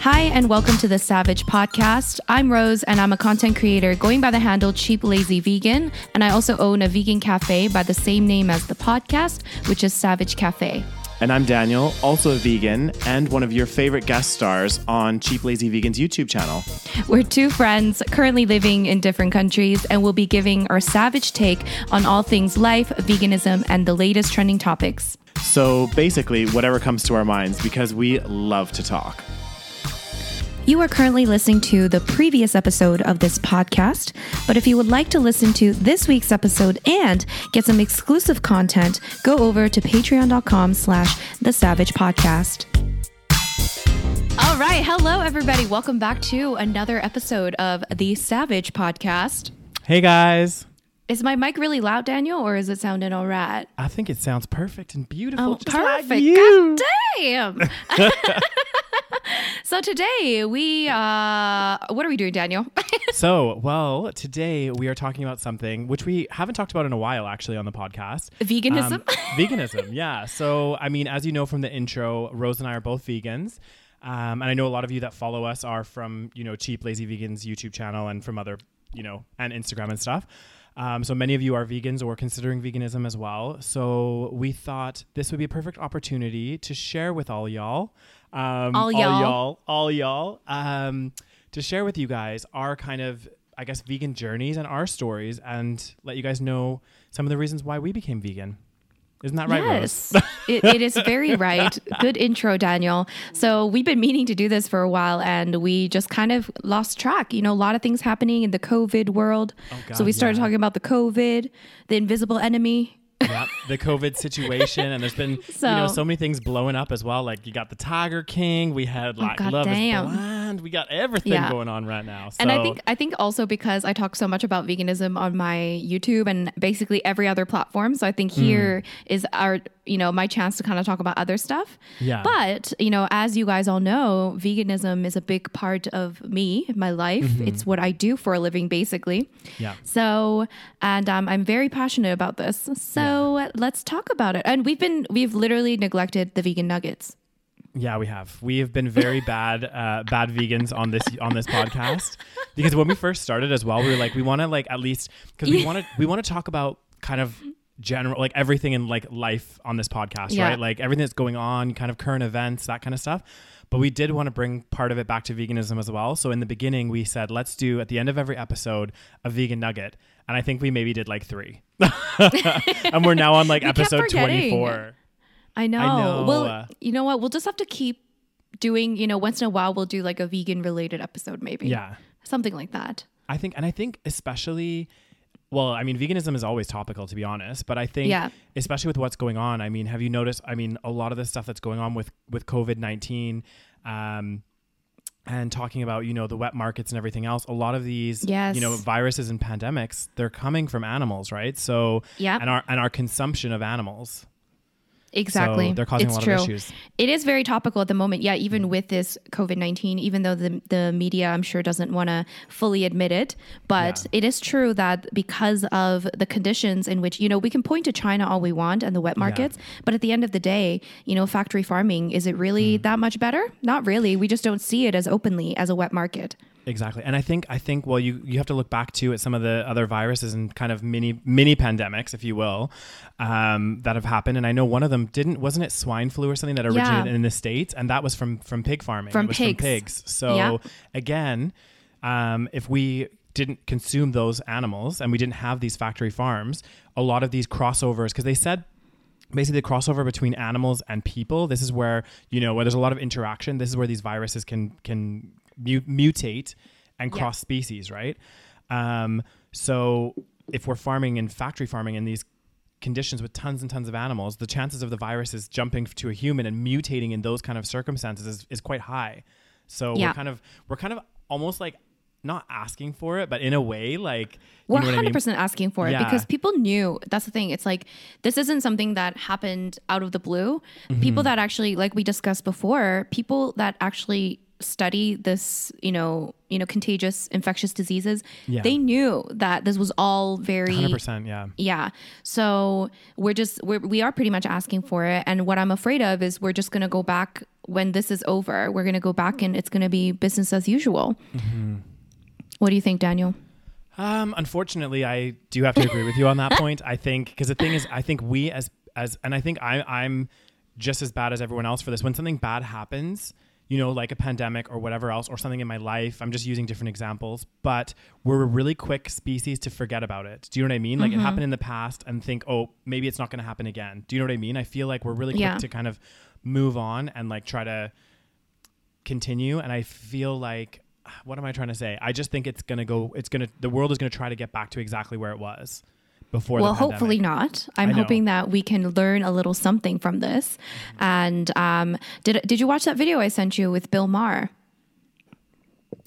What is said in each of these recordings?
Hi, and welcome to the Saveg Podcast. I'm Rose, and I'm a content creator going by the handle Cheap Lazy Vegan. And I also own a vegan cafe by the same name as the podcast, which is Saveg Cafe. And I'm Daniel, also a vegan and one of your favorite guest stars on Cheap Lazy Vegan's YouTube channel. We're two friends currently living in different countries, and we'll be giving our savage take on all things life, veganism, and the latest trending topics. So basically, whatever comes to our minds because we love to talk. You are currently listening to the previous episode of this podcast, but if you would like to listen to this week's episode and get some exclusive content, go over to patreon.com slash the saveg podcast. All right. Hello, everybody. Welcome back to another episode of the Saveg Podcast. Hey guys. Is my mic really loud, Daniel, or is it sounding all right? I think it sounds perfect and beautiful. Oh, like perfect. you. God damn. so today we uh what are we doing, Daniel? So, well, today we are talking about something which we haven't talked about in a while actually on the podcast. Veganism? Um, veganism, yeah. So, I mean, as you know from the intro, Rose and I are both vegans. Um, and I know a lot of you that follow us are from, you know, Cheap Lazy Vegans YouTube channel and from other, you know, and Instagram and stuff. Um, so many of you are vegans or considering veganism as well. So we thought this would be a perfect opportunity to share with all y'all, um, All y'all. all y'all, all y'all, um, to share with you guys our kind of, I guess, vegan journeys and our stories, and let you guys know some of the reasons why we became vegan. Isn't that right, Rose? yes. it, it is very right. Good intro, Daniel. So we've been meaning to do this for a while and we just kind of lost track. You know, a lot of things happening in the COVID world. Oh, God, so we started yeah. talking about the COVID, the invisible enemy. Yep, the COVID situation, and there's been you know So- so many things blowing up as well. Like you got the Tiger King, we had like God Love damn. is Blind, we got everything Yeah. going on right now. So, And I think I think also because I talk so much about veganism on my YouTube and basically every other platform. So I think Hmm. here is our you know my chance to kind of talk about other stuff. Yeah. But you know, as you guys all know, veganism is a big part of me, my life. It's what I do for a living, basically. Mm-hmm. Yeah. So, and um, I'm very passionate about this. So let's talk about it. And we've been we've literally neglected the vegan nuggets. Yeah, we have. We have been very bad, uh, bad vegans on this on this podcast because when we first started as well, we were like, we want to like at least because we want to we want to talk about kind of general like everything in like life on this podcast, Yeah. right? Like everything that's going on, kind of current events, that kind of stuff. But we did want to bring part of it back to veganism as well. So in the beginning, we said let's do at the end of every episode a vegan nugget, and I think we maybe did like three, and we're now on like episode twenty four. I know. know, Well, you know what? We'll just have to keep doing. You know, once in a while, we'll do like a vegan related episode, maybe. Yeah. something like that. I think, and I think especially, well, I mean, veganism is always topical, to be honest. But I think, Yeah. especially with what's going on, I mean, have you noticed? I mean, a lot of the stuff that's going on with with COVID nineteen, um, and talking about you know the wet markets and everything else. A lot of these, Yes. you know, viruses and pandemics, they're coming from animals, right? So, Yeah. and our and our consumption of animals. Exactly. So they're causing it's a lot true. of issues. It is very topical at the moment. Yeah, even with this COVID 19, even though the, the media, I'm sure, doesn't want to fully admit it. But Yeah. it is true that because of the conditions in which, you know, we can point to China all we want and the wet markets. But at the end of the day, you know, factory farming, is it really Mm. that much better? Not really. We just don't see it as openly as a wet market. Exactly. And I think I think well you you have to look back too at some of the other viruses and kind of mini mini pandemics, if you will, um, that have happened. And I know one of them didn't wasn't it swine flu or something that originated Yeah. in the States? And that was from from pig farming. From it was pigs. from pigs. So Yeah. again, um, if we didn't consume those animals and we didn't have these factory farms, a lot of these crossovers, because they said basically the crossover between animals and people this is where you know where there's a lot of interaction this is where these viruses can can mu- mutate and Yeah. cross species right um, so if we're farming and factory farming in these conditions with tons and tons of animals the chances of the viruses jumping to a human and mutating in those kind of circumstances is, is quite high so Yeah. we're kind of we're kind of almost like not asking for it but in a way like We're know what I mean? 100% asking for it Yeah. because people knew. That's the thing. It's like this isn't something that happened out of the blue. Mm-hmm. People that actually, like we discussed before, people that actually study this, you know, you know, contagious infectious diseases, Yeah. they knew that this was all very 100% yeah yeah. So we're just we're, we are pretty much asking for it, and what I'm afraid of is we're just going to go back when this is over, we're going to go back and it's going to be business as usual. Mm-hmm. What do you think, Daniel? Um, unfortunately, I do have to agree with you on that point. I think because the thing is, I think we as as, and I think I, I'm just as bad as everyone else for this. When something bad happens, you know, like a pandemic or whatever else, or something in my life, I'm just using different examples, but we're a really quick species to forget about it. Do you know what I mean? Like Mm-hmm. it happened in the past and think, oh, maybe it's not going to happen again. Do you know what I mean? I feel like we're really quick Yeah. to kind of move on and like try to continue. And I feel like, what am I trying to say? I just think it's going to go, it's going to, the world is going to try to get back to exactly where it was before well, hopefully not. I'm hoping that we can learn a little something from this. And um, did did you watch that video I sent you with Bill Maher?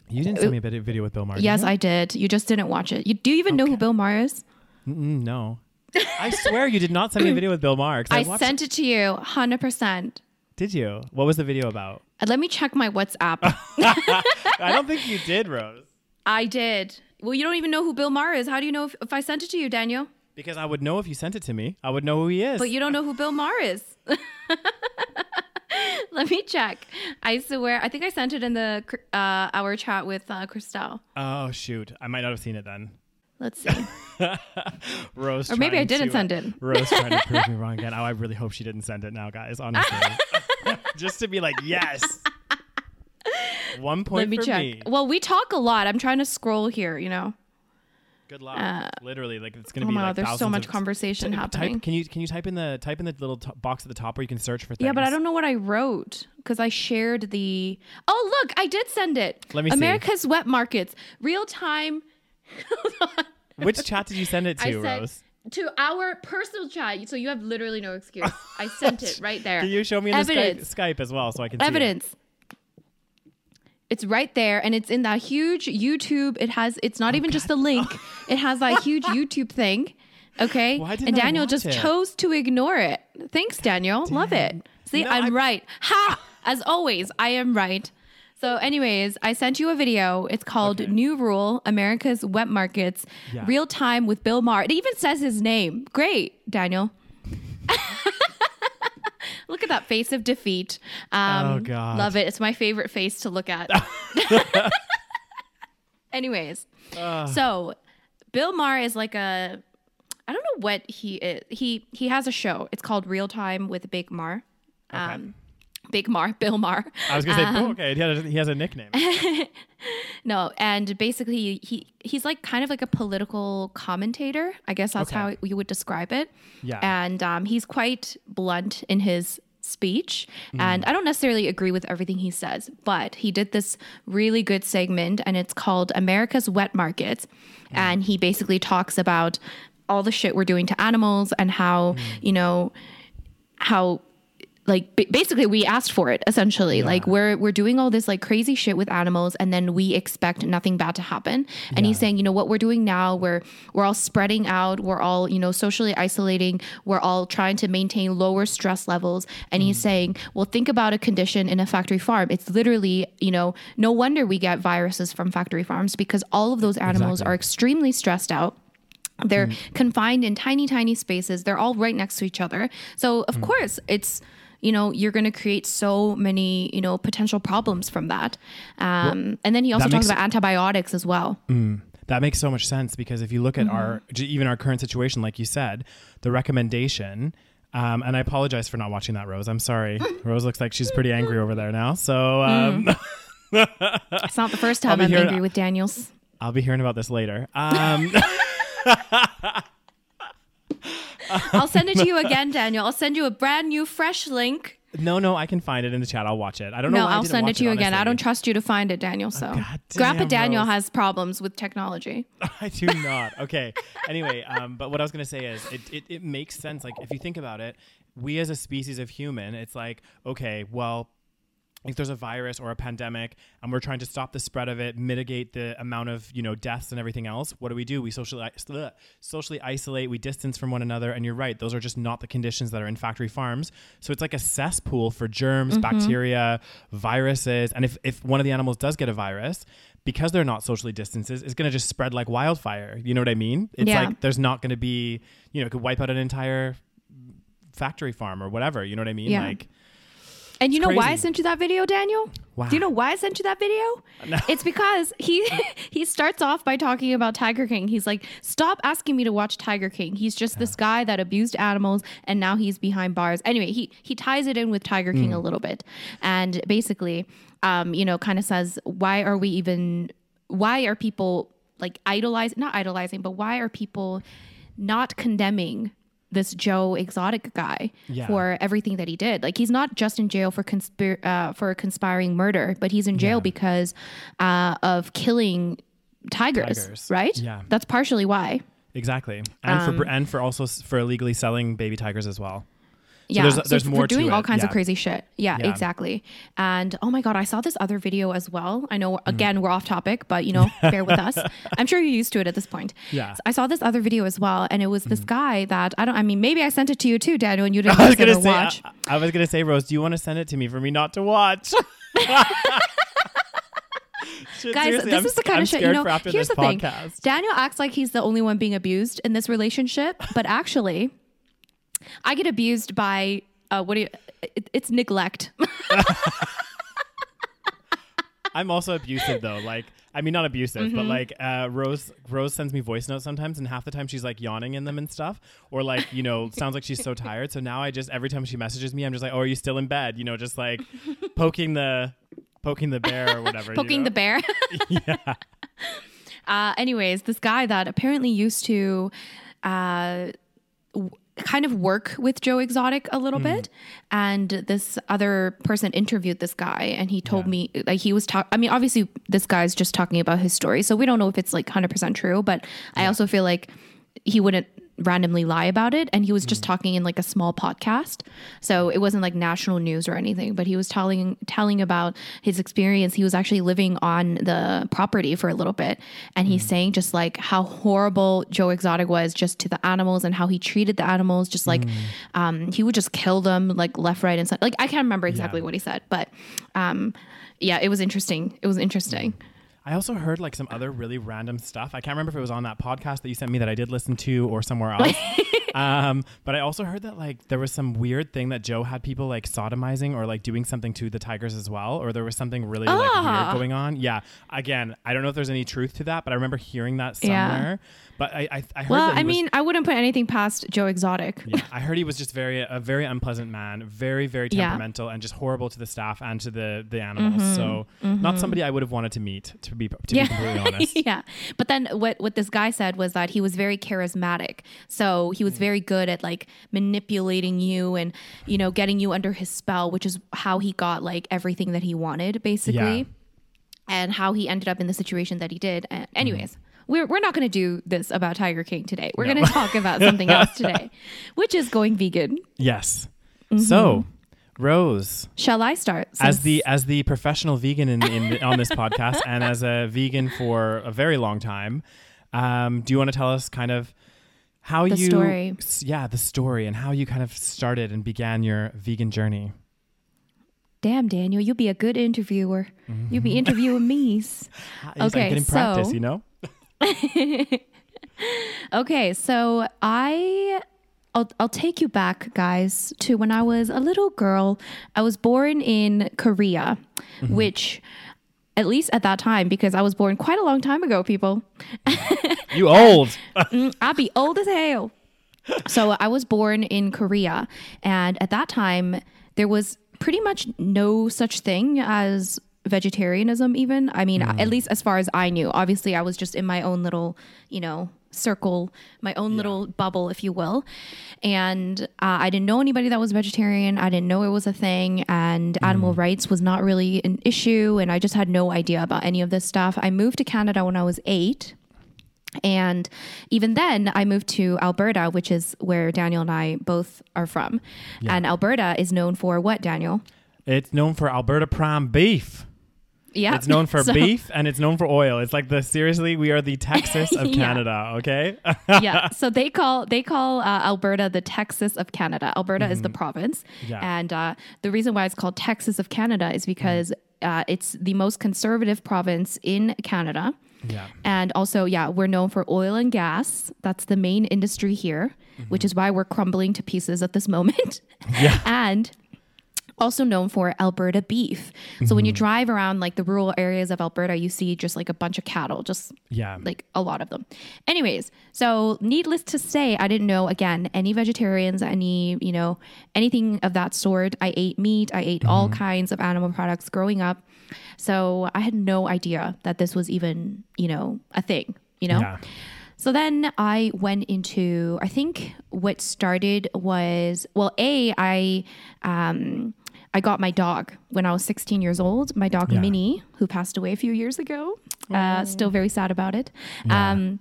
You didn't send me a video with Bill Maher. yes? I did. You just didn't watch it. You, do you even know who Bill Maher is? Mm, no. I swear you did not send me a video with Bill Maher. I, watched- sent it to you, hundred percent. Did you? What was the video about? Let me check my WhatsApp. I don't think you did, Rose. I did. Well, you don't even know who Bill Maher is. How do you know if, if I sent it to you, Daniel? Because I would know if you sent it to me. I would know who he is. But you don't know who Bill Maher is. Let me check. I swear, I think I sent it in the uh, our chat with uh, Christelle. oh shoot, I might not have seen it then. Let's see. Rose, Or maybe I didn't to, send uh, it. Rose trying to prove me wrong again. Oh, I really hope she didn't send it now, guys. Honestly, just to be like, yes. One point Let me check. me. Well, we talk a lot. I'm trying to scroll here. You know. Good luck. Uh, literally, like it's gonna Oh be my like there's so much conversation Ty- happening. Type, can you can you type in the type in the little t- box at the top where you can search for things? Yeah, but I don't know what I wrote because I shared the. Oh, look, I did send it. Let me see. America's wet markets, real time. Which chat did you send it to, I said Rose? to our personal chat, so you have literally no excuse. I sent it right there. Can you show me in the Skype, Skype as well so I can see? Evidence. It's right there, and it's in that huge YouTube. It has. It's not oh, even just a link. It has that huge YouTube thing. Okay, Why didn't and Daniel just it? chose to ignore it. Thanks, Daniel. Love it. See, No, I'm I- right. Ha! As always, I am right. So, anyways, I sent you a video. It's called Okay. New Rule America's Wet Markets Yeah. Real Time with Bill Maher. It even says his name. Great, Daniel. Look at that face of defeat. Um, Oh, God. Love it. It's my favorite face to look at. Anyways, so Bill Maher is like a I don't know what he is. He he has a show. It's called Real Time with Big Mar. Um, Big Mar, Bill Maher. I was gonna say, Um, okay, he has, a, he has a nickname. No, and basically he he's like kind of like a political commentator. I guess that's Okay. how you would describe it. Yeah. And um, he's quite blunt in his speech, Mm. and I don't necessarily agree with everything he says, but he did this really good segment, and it's called America's Wet Market, Mm. and he basically talks about all the shit we're doing to animals and how Mm. you know how like ba- basically we asked for it essentially. Like we're we're doing all this like crazy shit with animals and then we expect nothing bad to happen. And he's saying you know what we're doing now we're we're all spreading out we're all you know socially isolating we're all trying to maintain lower stress levels. And he's mm. saying well think about a condition in a factory farm. It's literally you know no wonder we get viruses from factory farms because all of those animals Exactly. are extremely stressed out. They're mm. confined in tiny, tiny spaces. They're all right next to each other. So, of mm. course, it's, you know, you're going to create so many, you know, potential problems from that. Um, and then he also talks about antibiotics as well. That makes so much sense because if you look at our Mm-hmm. j- even our current situation, like you said, the recommendation. Um, and I apologize for not watching that, Rose. I'm sorry. Rose looks like she's pretty angry over there now. So um, It's not the first time I'm hearing- angry with Daniels. I'll be hearing about this later. Um, I'll send it to you again, Daniel. I'll send you a brand new, fresh link. no, no, I can find it in the chat. I'll watch it. I don't know. No, I'll send it to you again. I don't trust you to find it, Daniel. So, God Grandpa Daniel has problems with technology. I do not. Okay. Anyway, um, but what I was gonna say is, it, it it makes sense. Like if you think about it, we as a species of human, it's like okay, well. If there's a virus or a pandemic and we're trying to stop the spread of it, mitigate the amount of you know deaths and everything else, what do we do? We socially socially isolate, we distance from one another, and you're right; those are just not the conditions that are in factory farms. So it's like a cesspool for germs, mm-hmm. bacteria, viruses, and if if one of the animals does get a virus, because they're not socially distances, it's going to just spread like wildfire. You know what I mean? It's Yeah. like there's not going to be, you know, it could wipe out an entire factory farm or whatever. You know what I mean? Yeah. Like, And you know why I sent you that video, Daniel? Why? Do you know why I sent you that video? No. It's because he he starts off by talking about Tiger King. He's like, "Stop asking me to watch Tiger King. He's just this guy that abused animals and now he's behind bars." Anyway, he he ties it in with Tiger King a little bit. And basically, um, you know, kind of says, "Why are we even why are people like idolizing not idolizing, but why are people not condemning this Joe Exotic guy Yeah. for everything that he did. Like he's not just in jail for conspir- uh, for conspiring murder, but he's in jail Yeah. because uh, of killing tigers, Tigers. right? Yeah. that's partially why. Exactly, and Um, for and for also for illegally selling baby tigers as well. Yeah, there's- so there's for more to doing all kinds of crazy shit. Yeah, Yeah. exactly. And oh my god, I saw this other video as well. I Mm. know again we're off topic, but you know, bear with us. I'm sure you're used to it at this point. Yeah. Mm-hmm. So I saw this other video as well, and it was this guy that I don't. I mean, maybe I sent it to you too, Daniel, and you didn't I was gonna say, watch. I, I was gonna say, Rose, do you want to send it to me for me not to watch? Shit, Guys, this I'm is the kind I'm of shit. You know, here's the thing. Daniel acts like he's the only one being abused in this relationship, but actually, I get abused by uh, what do you? It, it's neglect. I'm also abusive though. Like, I mean, not abusive, Mm-hmm. but like, uh, Rose Rose sends me voice notes sometimes, and half the time she's like yawning in them and stuff, or like, you know, sounds like she's so tired. So now I just every time she messages me, I'm just like, oh, are you still in bed? You know, just like poking the poking the bear or whatever. you poking know? the bear. yeah. Uh, anyways, this guy that apparently used to uh, w- kind of work with Joe Exotic a little hmm. bit, and this other person interviewed this guy, and he told Yeah. me like he was talking. I mean, obviously, this guy's just talking about his story, so we don't know if it's like hundred percent true. But I also feel like he wouldn't randomly lie about it. And he was just talking in like a small podcast. So it wasn't like national news or anything but he was telling telling about his experience. He was actually living on the property for a little bit. And he's saying just like how horrible joe exotic was just to the animals and how he treated the animals. Just like um he would just kill them like left right and center like i can't remember exactly Yeah. what he said but um yeah it was interesting. It was interesting I also heard like some other really random stuff. I can't remember if it was on that podcast that you sent me that I did listen to or somewhere else. um, but I also heard that like there was some weird thing that Joe had people like sodomizing or like doing something to the tigers as well, or there was something really like Ah. weird going on. Yeah. Again, I don't know if there's any truth to that, but I remember hearing that somewhere. Yeah. But I, I, I heard well i was- mean i wouldn't put anything past joe exotic yeah, I heard he was just very a very unpleasant man, very very Yeah. temperamental, and just horrible to the staff and to the the animals. Mm-hmm. So not somebody I would have wanted to meet, to be to be completely honest. yeah. But then what what this guy said was that he was very charismatic. So he was very good at like manipulating you and you know getting you under his spell, which is how he got like everything that he wanted basically. Yeah. And how he ended up in the situation that he did. Uh, Hmm. anyways, we're, we're not going to do this about Tiger King today. We're No. going to talk about something else today, which is going vegan. Yes. Mm-hmm. So, Rose, Shall I start? as the as the professional vegan in, in on this podcast, and as a vegan for a very long time, um, do you want to tell us kind of how The you, story. yeah, the story, and how you kind of started and began your vegan journey? Damn, Daniel, you'll be a good interviewer. You'll be interviewing me. Yes, I'm Okay, getting practice, so- you know. Okay, so I I'll, I'll take you back, guys, to when I was a little girl. I was born in Korea, mm-hmm. which, at least at that time, because I was born quite a long time ago, people, You old. Mm, I'd be old as hell. So I was born in Korea, and at that time, there was pretty much no such thing as vegetarianism, even. I mean, mm. at least as far as I knew. Obviously, I was just in my own little, you know, circle, my own little bubble, if you will. And uh, I didn't know anybody that was vegetarian. I didn't know it was a thing, and animal rights was not really an issue. And I just had no idea about any of this stuff. I moved to Canada when I was eight. And even then, I moved to Alberta, which is where Daniel and I both are from. And Alberta is known for what, Daniel? It's known for Alberta prime beef. Yeah. It's known for So- beef and it's known for oil. It's like the seriously, we are the Texas of Yeah. Canada. Okay. yeah. So they call they call uh, Alberta the Texas of Canada. Alberta is the province, Mm-hmm. Yeah. and uh, the reason why it's called Texas of Canada is because uh, it's the most conservative province in Canada. yeah. And also, yeah, we're known for oil and gas. That's the main industry here, which is why we're crumbling to pieces at this moment. Yeah. and also known for Alberta beef. So when you drive around like the rural areas of Alberta, you see just like a bunch of cattle, just Yeah. like a lot of them. Anyways, so needless to say, I didn't know again any vegetarians, any, you know, anything of that sort. I ate meat, I ate all kinds of animal products growing up. So I had no idea that this was even, you know, a thing, you know? Yeah. So then I went into, I think what started was, well, A, I, um, I got my dog when I was 16 years old, my dog Yeah. Minnie, who passed away a few years ago. Uh, still very sad about it. Yeah. Um,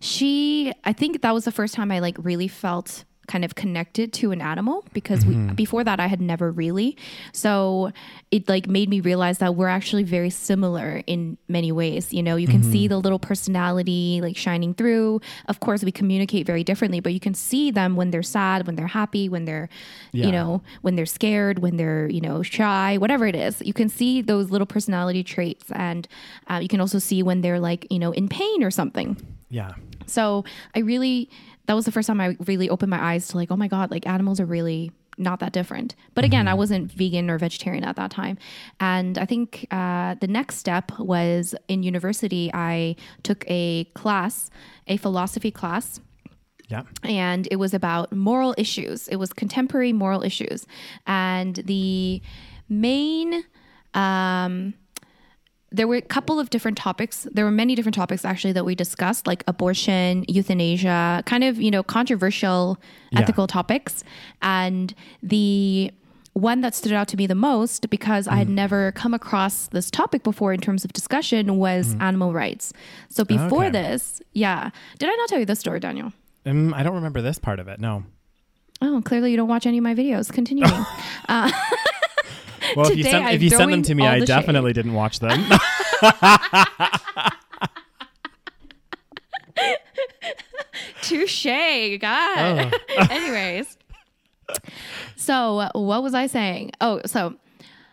she, I think that was the first time I like really felt kind of connected to an animal because we, before that I had never really. So it like made me realize that we're actually very similar in many ways. You know, you can see the little personality like shining through. Of course, we communicate very differently, but you can see them when they're sad, when they're happy, when they're, Yeah. you know, when they're scared, when they're, you know, shy, whatever it is. You can see those little personality traits. And uh, you can also see when they're like, you know, in pain or something. Yeah. So I really, that was the first time I really opened my eyes to like, oh my God, like animals are really not that different. But again, I wasn't vegan or vegetarian at that time. And I think uh, the next step was in university, I took a class, a philosophy class Yeah. and it was about moral issues. It was contemporary moral issues, and the main. Um, there were a couple of different topics. There were many different topics actually that we discussed, like abortion, euthanasia, kind of you know controversial Yeah. ethical topics, and the one that stood out to me the most because I had mm. never come across this topic before in terms of discussion was mm-hmm. animal rights. So before Okay. this, yeah, did I not tell you this story, Daniel? Um, I don't remember this part of it. No. Oh, clearly you don't watch any of my videos. Continuing. Uh, Well, if you sent if you sent them to me, I definitely didn't watch them. Touche, God. Oh. Anyways, so what was I saying? Oh, so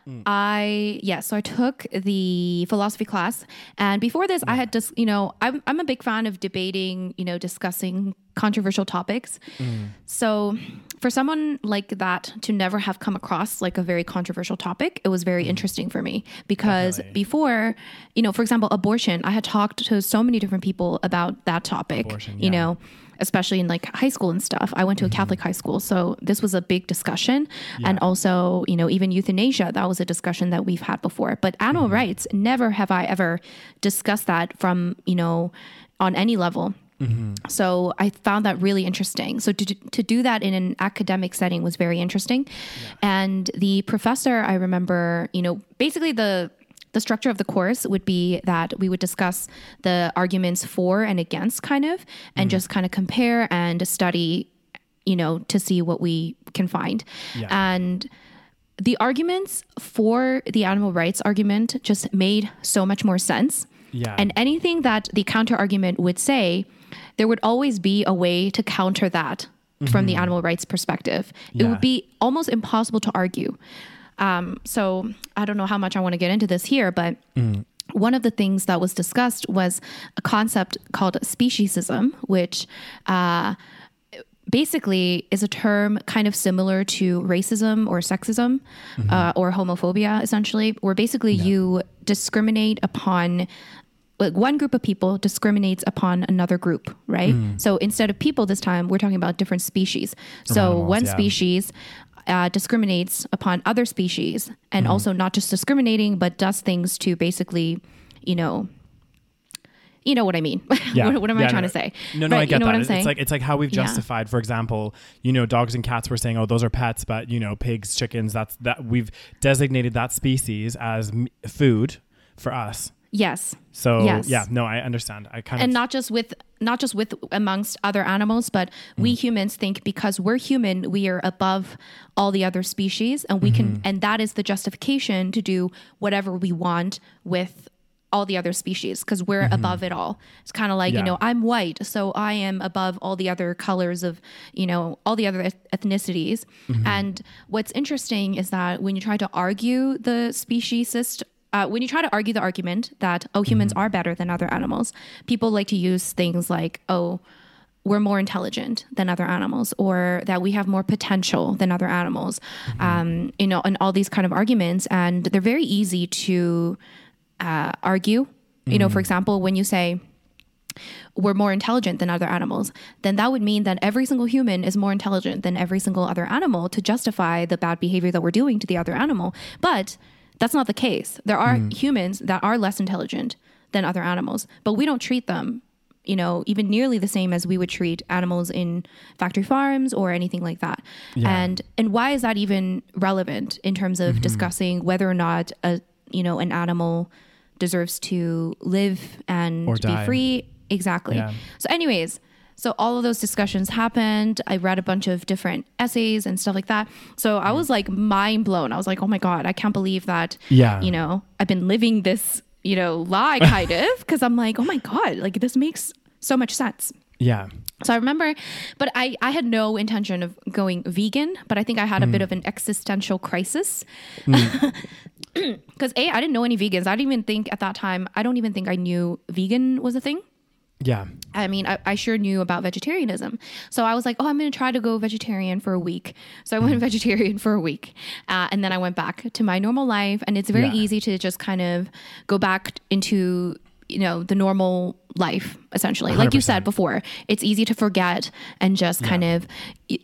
mm. I yeah, so I took the philosophy class, and before this, I mm. had just you know I'm I'm a big fan of debating, you know, discussing controversial topics. Mm. So for someone like that to never have come across like a very controversial topic, it was very interesting for me because Definitely. before, you know, for example, abortion, I had talked to so many different people about that topic, Abortion, you yeah. know, especially in like high school and stuff. I went to a Mm-hmm. Catholic high school, so this was a big discussion. And also, you know, even euthanasia, that was a discussion that we've had before. But animal Mm-hmm. rights, never have I ever discussed that from, you know, on any level. Mm-hmm. So I found that really interesting. So to, to do that in an academic setting was very interesting. And the professor, I remember, you know, basically the the structure of the course would be that we would discuss the arguments for and against kind of and just kind of compare and study you know to see what we can find Yeah. and the arguments for the animal rights argument just made so much more sense Yeah. and anything that the counter argument would say there would always be a way to counter that from the animal rights perspective. It would be almost impossible to argue. Um, so I don't know how much I want to get into this here, but one of the things that was discussed was a concept called speciesism, which uh, basically is a term kind of similar to racism or sexism uh, or homophobia, essentially, where basically you discriminate upon like one group of people discriminates upon another group, right? So instead of people this time, we're talking about different species. So animals, one yeah. species uh, discriminates upon other species, and also not just discriminating, but does things to basically, you know, you know what I mean. Yeah. what, what am Yeah, I trying no, to say? No, no, Right, I get you know that. what I'm It's saying? like it's like how we've Yeah. justified, for example, you know, dogs and cats. We're saying, oh, those are pets, but you know, pigs, chickens. That's that we've designated that species as m- food for us. Yes, So Yes. yeah, no, I understand. I kind and of and not just with not just with amongst other animals but we mm. humans think because we're human we are above all the other species and we can mm-hmm. and that is the justification to do whatever we want with all the other species because we're mm-hmm. above it all. It's kind of like you know i'm white so i am above all the other colors of you know all the other eth- ethnicities. Mm-hmm. And what's interesting is that when you try to argue the speciesist uh, when you try to argue the argument that oh humans are better than other animals people like to use things like oh we're more intelligent than other animals or that we have more potential than other animals um, you know and all these kind of arguments. And they're very easy to uh, argue. You know for example when you say we're more intelligent than other animals, then that would mean that every single human is more intelligent than every single other animal to justify the bad behavior that we're doing to the other animal. But that's not the case. There are mm. humans that are less intelligent than other animals, but we don't treat them, you know, even nearly the same as we would treat animals in factory farms or anything like that. Yeah. And and why is that even relevant in terms of mm-hmm. discussing whether or not a you know an animal deserves to live and be free? Exactly. Yeah. So, anyways, so all of those discussions happened. I read a bunch of different essays and stuff like that. So I was like mind blown. I was like, oh my God, I can't believe that, Yeah. you know, I've been living this, you know, lie kind of. Cause I'm like, oh my God, like this makes so much sense. Yeah. So I remember, but I, I had no intention of going vegan, but I think I had a mm. bit of an existential crisis. Mm. Because A, I didn't know any vegans. I didn't even think at that time, I don't even think I knew vegan was a thing. Yeah. I mean, I, I sure knew about vegetarianism. So I was like, oh, I'm going to try to go vegetarian for a week. So I went Mm-hmm. vegetarian for a week. Uh, and then I went back to my normal life. And it's very Yeah. easy to just kind of go back into, you know, the normal life, essentially. Like you said before, it's easy to forget and just kind of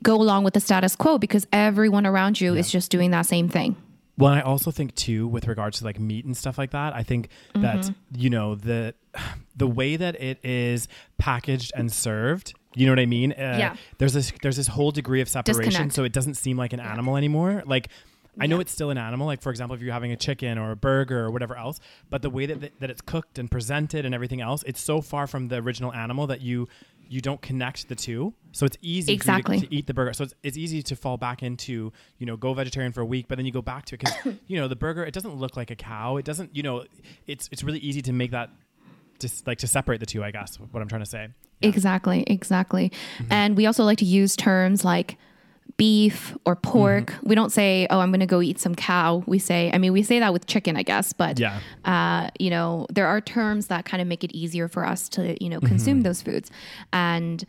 go along with the status quo because everyone around you is just doing that same thing. Well, I also think too, with regards to like meat and stuff like that, I think that Mm-hmm. you know the the way that it is packaged and served. You know what I mean? Uh, Yeah. There's this there's this whole degree of separation, Disconnect. so it doesn't seem like an animal anymore. Like. I know it's still an animal, like for example, if you're having a chicken or a burger or whatever else, but the way that, that it's cooked and presented and everything else, it's so far from the original animal that you you don't connect the two. So it's easy Exactly. to, to eat the burger. So it's, it's easy to fall back into, you know, go vegetarian for a week, but then you go back to it because, you know, the burger, it doesn't look like a cow. It doesn't, you know, it's it's really easy to make that just like to separate the two, I guess, what I'm trying to say. Exactly, exactly. Mm-hmm. And we also like to use terms like beef or pork. Mm-hmm. We don't say, "Oh, I'm going to go eat some cow." We say, I mean, we say that with chicken, I guess, but Yeah. uh, you know, there are terms that kind of make it easier for us to, you know, Mm-hmm. consume those foods. And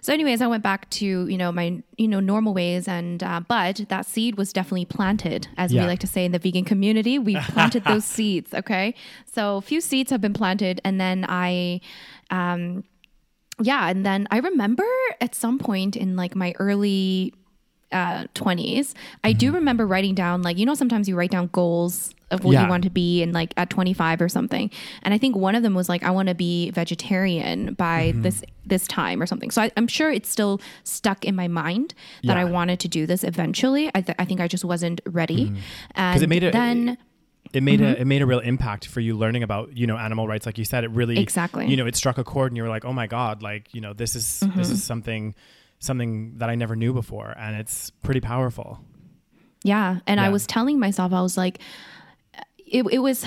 so, anyways, I went back to you know my you know normal ways, and uh, but that seed was definitely planted, as we like to say in the vegan community. We planted those seeds. Okay, so a few seeds have been planted, and then I. Um, yeah and then i remember at some point in like my early uh 20s i Mm-hmm. do remember writing down like you know sometimes you write down goals of what Yeah. you want to be and like at 25 or something and i think one of them was like i want to be vegetarian by Mm-hmm. this this time or something so I, i'm sure it's still stuck in my mind that i wanted to do this eventually i, th- I think i just wasn't ready and Mm-hmm. it made it- then It made a it made a real impact for you learning about you know animal rights, like you said. It really Exactly. Mm-hmm. You know, it struck a chord, and you were like, oh my god, like you know, this is this is something something that I never knew before, and it's pretty powerful. Yeah. And I was telling myself, I was like, it, it was,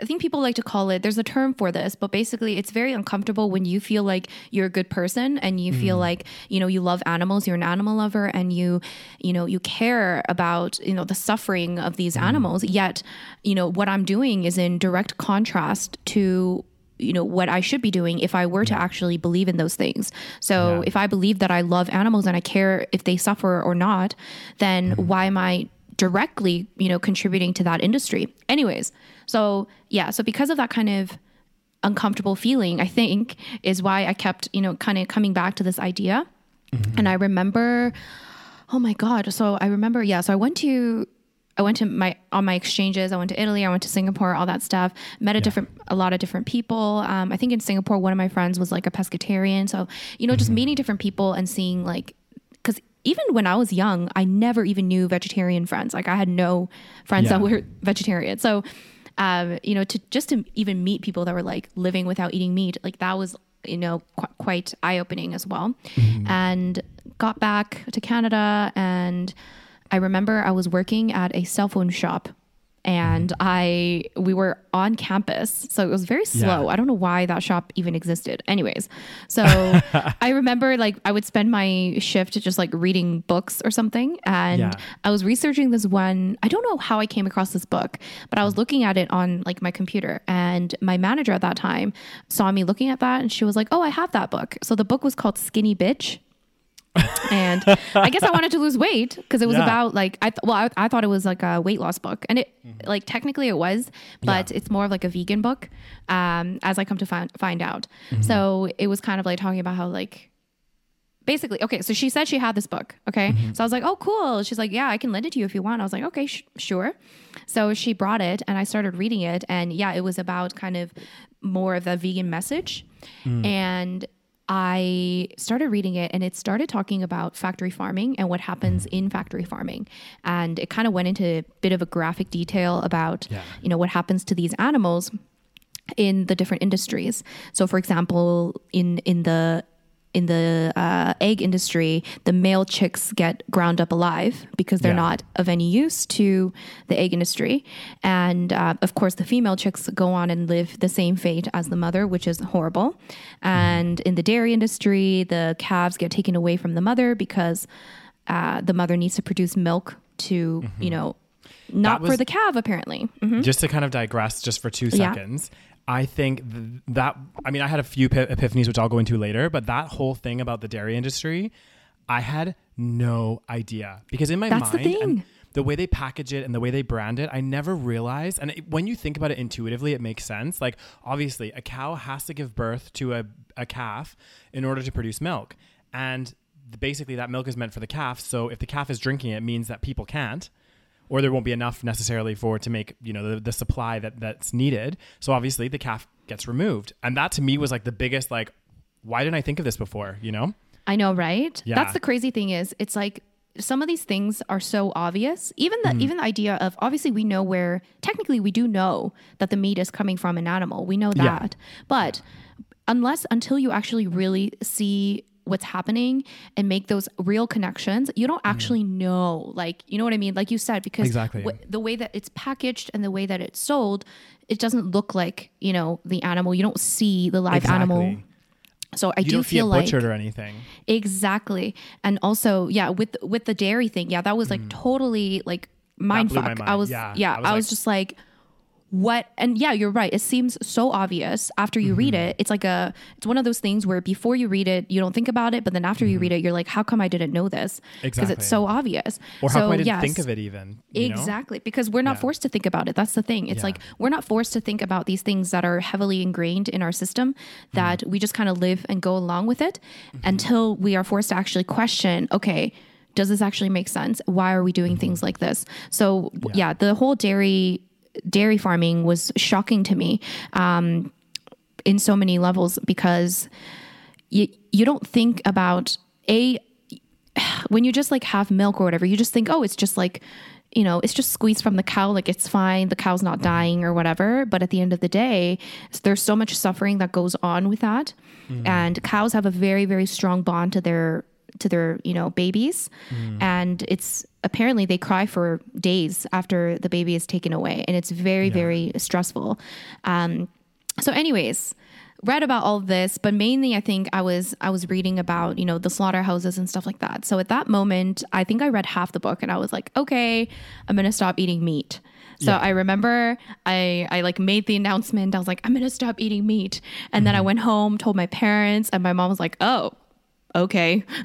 I think people like to call it, there's a term for this, but basically it's very uncomfortable when you feel like you're a good person and you feel mm. like, you know, you love animals, you're an animal lover and you, you know, you care about, you know, the suffering of these mm. animals. Yet, you know, what I'm doing is in direct contrast to you know what I should be doing if I were to actually believe in those things. So Yeah. if I believe that I love animals and I care if they suffer or not, then mm-hmm. why am I directly, you know, contributing to that industry? Anyways, so yeah, so because of that kind of uncomfortable feeling, I think is why I kept, you know, kind of coming back to this idea. Mm-hmm. And I remember oh my god, so I remember yeah, so I went to I went to my on my exchanges. I went to Italy. I went to Singapore. All that stuff. Met a different, a lot of different people. Um, I think in Singapore, one of my friends was like a pescatarian. So you know, just meeting different people and seeing like, because even when I was young, I never even knew vegetarian friends. Like I had no friends that were vegetarian. So, um, you know, to just to even meet people that were like living without eating meat, like that was you know qu- quite eye opening as well. And got back to Canada and I remember I was working at a cell phone shop and mm-hmm. I we were on campus, so it was very slow. Yeah. I don't know why that shop even existed. Anyways, so I remember like I would spend my shift just like reading books or something, and Yeah. I was researching this one. I don't know how I came across this book, but I was mm. looking at it on like my computer, and my manager at that time saw me looking at that, and she was like, "Oh, I have that book." So the book was called Skinny Bitch. And I guess I wanted to lose weight because it was Yeah. about like I th- well I, I thought it was like a weight loss book. And it mm-hmm. like technically it was but Yeah. it's more of like a vegan book um as I come to find find out. Mm-hmm. So it was kind of like talking about how like basically okay so she said she had this book okay? Mm-hmm. So I was like oh cool. She's like yeah I can lend it to you if you want. I was like okay sh- sure. So she brought it and I started reading it and yeah it was about kind of more of the vegan message. Mm. And I started reading it and it started talking about factory farming and what happens mm-hmm. in factory farming. And it kind of went into a bit of a graphic detail about, Yeah. you know, what happens to these animals in the different industries. So for example, in in the in the uh, egg industry, the male chicks get ground up alive because they're Yeah. not of any use to the egg industry. And uh, of course, the female chicks go on and live the same fate as the mother, which is horrible. And in the dairy industry, the calves get taken away from the mother because uh, the mother needs to produce milk to, you know, not for the calf, apparently. Mhm. just to kind of digress just for two seconds i think th- that i mean i had a few ep- epiphanies which i'll go into later but that whole thing about the dairy industry i had no idea. Because in my That's the mind thing. the way they package it and the way they brand it i never realized and it, when you think about it intuitively it makes sense. Like obviously a cow has to give birth to a, a calf in order to produce milk. And basically that milk is meant for the calf. So if the calf is drinking it means that people can't or there won't be enough necessarily for to make you know the, the supply that that's needed so obviously the calf gets removed and that to me was like the biggest like why didn't i think of this before you know I know, right? Yeah. That's the crazy thing is it's like some of these things are so obvious. Even the hmm. even the idea of obviously we know where technically we do know that the meat is coming from an animal. We know Yeah. that. But unless until you actually really see what's happening and make those real connections, you don't actually know. Like, you know what I mean? Like you said, because Exactly. wh- the way that it's packaged and the way that it's sold, it doesn't look like, you know, the animal. You don't see the live animal. So I you do feel like butchered or anything Exactly. And also, yeah, with with the dairy thing, yeah, that was like totally like mind Mm. blew my fuck. I was Yeah. yeah, I I was was, like- just like what and yeah you're right it seems so obvious after you read Mm-hmm. it it's like a it's one of those things where before you read it you don't think about it but then after you read it you're like how come i didn't know this because Mm-hmm. Exactly. it's so obvious or how come i didn't yes, think of it even you know? Exactly, because we're not Yeah. forced to think about it. That's the thing. It's Yeah. like we're not forced to think about these things that are heavily ingrained in our system that Mm-hmm. we just kind of live and go along with it until we are forced to actually question, okay, does this actually make sense? Why are we doing Mm-hmm. things like this? So, yeah. the whole dairy dairy farming was shocking to me um, in so many levels because you you don't think about a when you just like have milk or whatever, you just think, oh, it's just like, you know, it's just squeezed from the cow, like it's fine, the cow's not dying or whatever. But at the end of the day, there's so much suffering that goes on with that. And cows have a very, very strong bond to their to their, you know, babies. And it's apparently they cry for days after the baby is taken away. And it's very, very stressful. Um, so anyways read about all of this but mainly i think i was i was reading about you know the slaughterhouses and stuff like that so at that moment i think i read half the book and i was like okay i'm gonna stop eating meat so Yeah. i remember i i like made the announcement i was like i'm gonna stop eating meat and then i went home told my parents and my mom was like oh okay